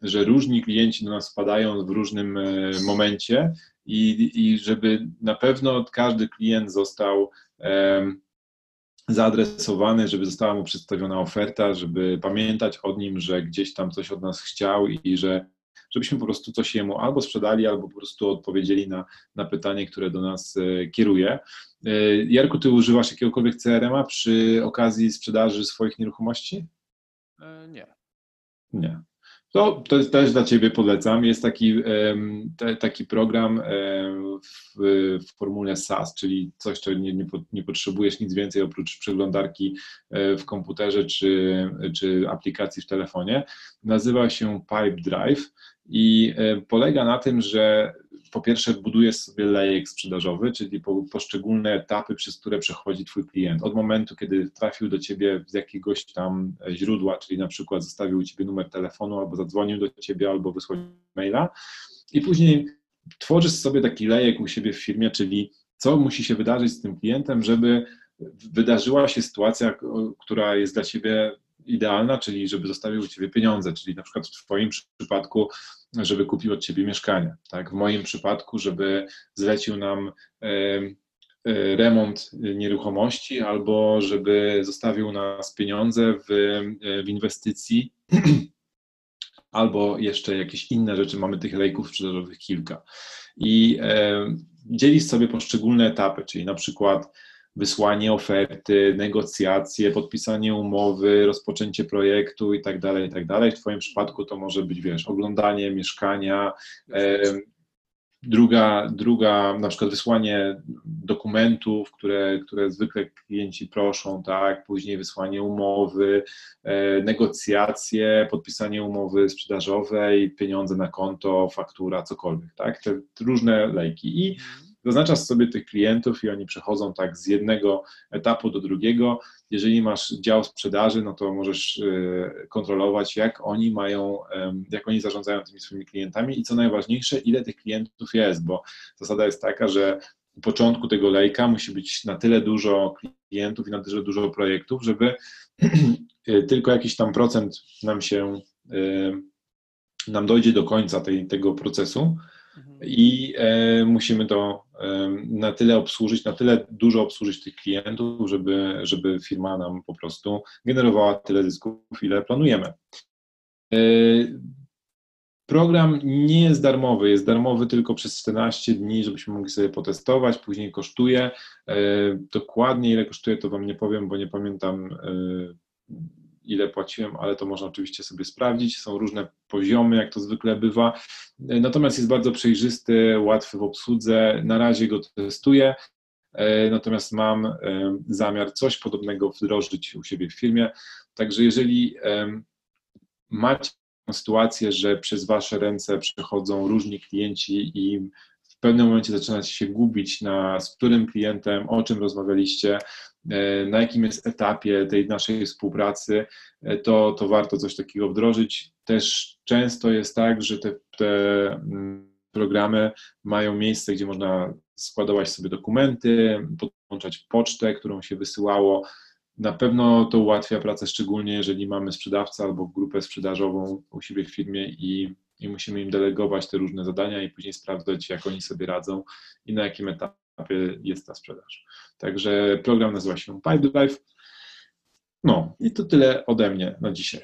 że różni klienci do nas wpadają w różnym e, momencie i, i żeby na pewno każdy klient został um, zaadresowany, żeby została mu przedstawiona oferta, żeby pamiętać o nim, że gdzieś tam coś od nas chciał i że żebyśmy po prostu coś jemu albo sprzedali, albo po prostu odpowiedzieli na, na pytanie, które do nas e, kieruje. E, Jarku, ty używasz jakiegokolwiek CRM-a przy okazji sprzedaży swoich nieruchomości? E, nie. Nie. To, to też dla Ciebie polecam. Jest taki, taki program w, w, formule SaaS, czyli coś, czego nie, nie, nie, potrzebujesz nic więcej oprócz przeglądarki w komputerze czy, czy aplikacji w telefonie. Nazywa się Pipe Drive i e, polega na tym, że po pierwsze budujesz sobie lejek sprzedażowy, czyli poszczególne etapy, przez które przechodzi Twój klient. Od momentu, kiedy trafił do Ciebie z jakiegoś tam źródła, czyli na przykład zostawił u Ciebie numer telefonu, albo zadzwonił do Ciebie, albo wysłał maila i później tworzysz sobie taki lejek u siebie w firmie, czyli co musi się wydarzyć z tym klientem, żeby wydarzyła się sytuacja, która jest dla Ciebie idealna, czyli żeby zostawił u Ciebie pieniądze, czyli na przykład w Twoim przypadku, żeby kupił od Ciebie mieszkanie, tak? W moim przypadku, żeby zlecił nam e, e, remont nieruchomości albo żeby zostawił nas pieniądze w, w inwestycji albo jeszcze jakieś inne rzeczy. Mamy tych lejków sprzedażowych kilka. I e, dzielisz sobie poszczególne etapy, czyli na przykład wysłanie oferty, negocjacje, podpisanie umowy, rozpoczęcie projektu i tak dalej, i tak dalej. W Twoim przypadku to może być, wiesz, oglądanie mieszkania, druga, druga na przykład wysłanie dokumentów, które, które zwykle klienci proszą, tak, później wysłanie umowy, e, negocjacje, podpisanie umowy sprzedażowej, pieniądze na konto, faktura, cokolwiek, tak, te różne lejki. I mhm zaznaczasz sobie tych klientów i oni przechodzą tak z jednego etapu do drugiego. Jeżeli masz dział sprzedaży, no to możesz y, kontrolować, jak oni mają, jak oni zarządzają tymi swoimi klientami i co najważniejsze, ile tych klientów jest, bo zasada jest taka, że u początku tego lejka musi być na tyle dużo klientów i na tyle dużo projektów, żeby y, tylko jakiś tam procent nam się y, nam dojdzie do końca tej, tego procesu, Mhm. i e, musimy to e, na tyle obsłużyć, na tyle dużo obsłużyć tych klientów, żeby, żeby firma nam po prostu generowała tyle zysków, ile planujemy. E, Program nie jest darmowy, jest darmowy tylko przez 14 dni, żebyśmy mogli sobie potestować, później kosztuje. E, dokładnie ile kosztuje, to Wam nie powiem, bo nie pamiętam e, ile płaciłem, ale to można oczywiście sobie sprawdzić. Są różne poziomy, jak to zwykle bywa. E, natomiast jest bardzo przejrzysty, łatwy w obsłudze. Na razie go testuję. Natomiast mam zamiar coś podobnego wdrożyć u siebie w firmie. Także jeżeli macie sytuację, że przez Wasze ręce przechodzą różni klienci i w pewnym momencie zaczynacie się gubić, na, z którym klientem, o czym rozmawialiście, e, na jakim jest etapie tej naszej współpracy, e, to, to warto coś takiego wdrożyć. Też często jest tak, że te, te mm, programy mają miejsce, gdzie można składować sobie dokumenty, podłączać pocztę, którą się wysyłało, na pewno to ułatwia pracę, szczególnie jeżeli mamy sprzedawcę albo grupę sprzedażową u siebie w firmie i, i musimy im delegować te różne zadania i później sprawdzać, jak oni sobie radzą i na jakim etapie jest ta sprzedaż. Także program nazywa się Pipe Life. No i to tyle ode mnie na dzisiaj.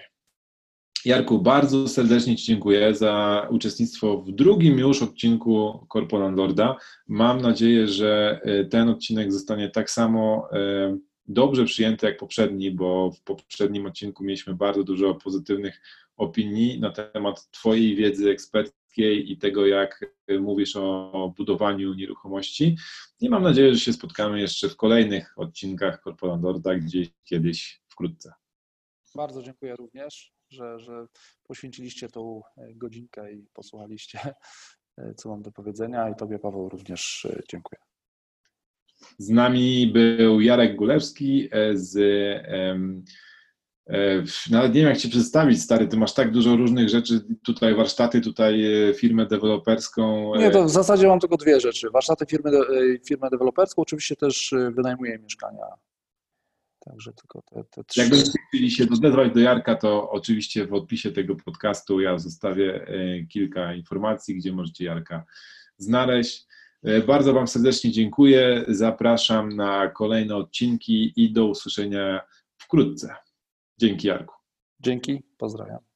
Jarku, bardzo serdecznie Ci dziękuję za uczestnictwo w drugim już odcinku Corpo Landlorda. Mam nadzieję, że e, ten odcinek zostanie tak samo e, dobrze przyjęty jak poprzedni, bo w poprzednim odcinku mieliśmy bardzo dużo pozytywnych opinii na temat Twojej wiedzy eksperckiej i tego, jak mówisz o budowaniu nieruchomości. I mam nadzieję, że się spotkamy jeszcze w kolejnych odcinkach Corpolandorda gdzieś kiedyś wkrótce. Bardzo dziękuję również, że, że poświęciliście tą godzinkę i posłuchaliście, co mam do powiedzenia. I Tobie, Paweł, również dziękuję. Z nami był Jarek Gulewski e, z. E, nawet nie wiem, jak Cię przedstawić, stary. Ty masz tak dużo różnych rzeczy, tutaj warsztaty, tutaj e, firmę deweloperską. Nie, to w zasadzie mam tylko dwie rzeczy. Warsztaty, firmy, firmę deweloperską, oczywiście też wynajmuję mieszkania. Także tylko te, te trzy. Jakbyście chcieli się odezwać do Jarka, to oczywiście w odpisie tego podcastu ja zostawię kilka informacji, gdzie możecie Jarka znaleźć. E, bardzo Wam serdecznie dziękuję. Zapraszam na kolejne odcinki i do usłyszenia wkrótce. Dzięki, Jarku. Dzięki, pozdrawiam.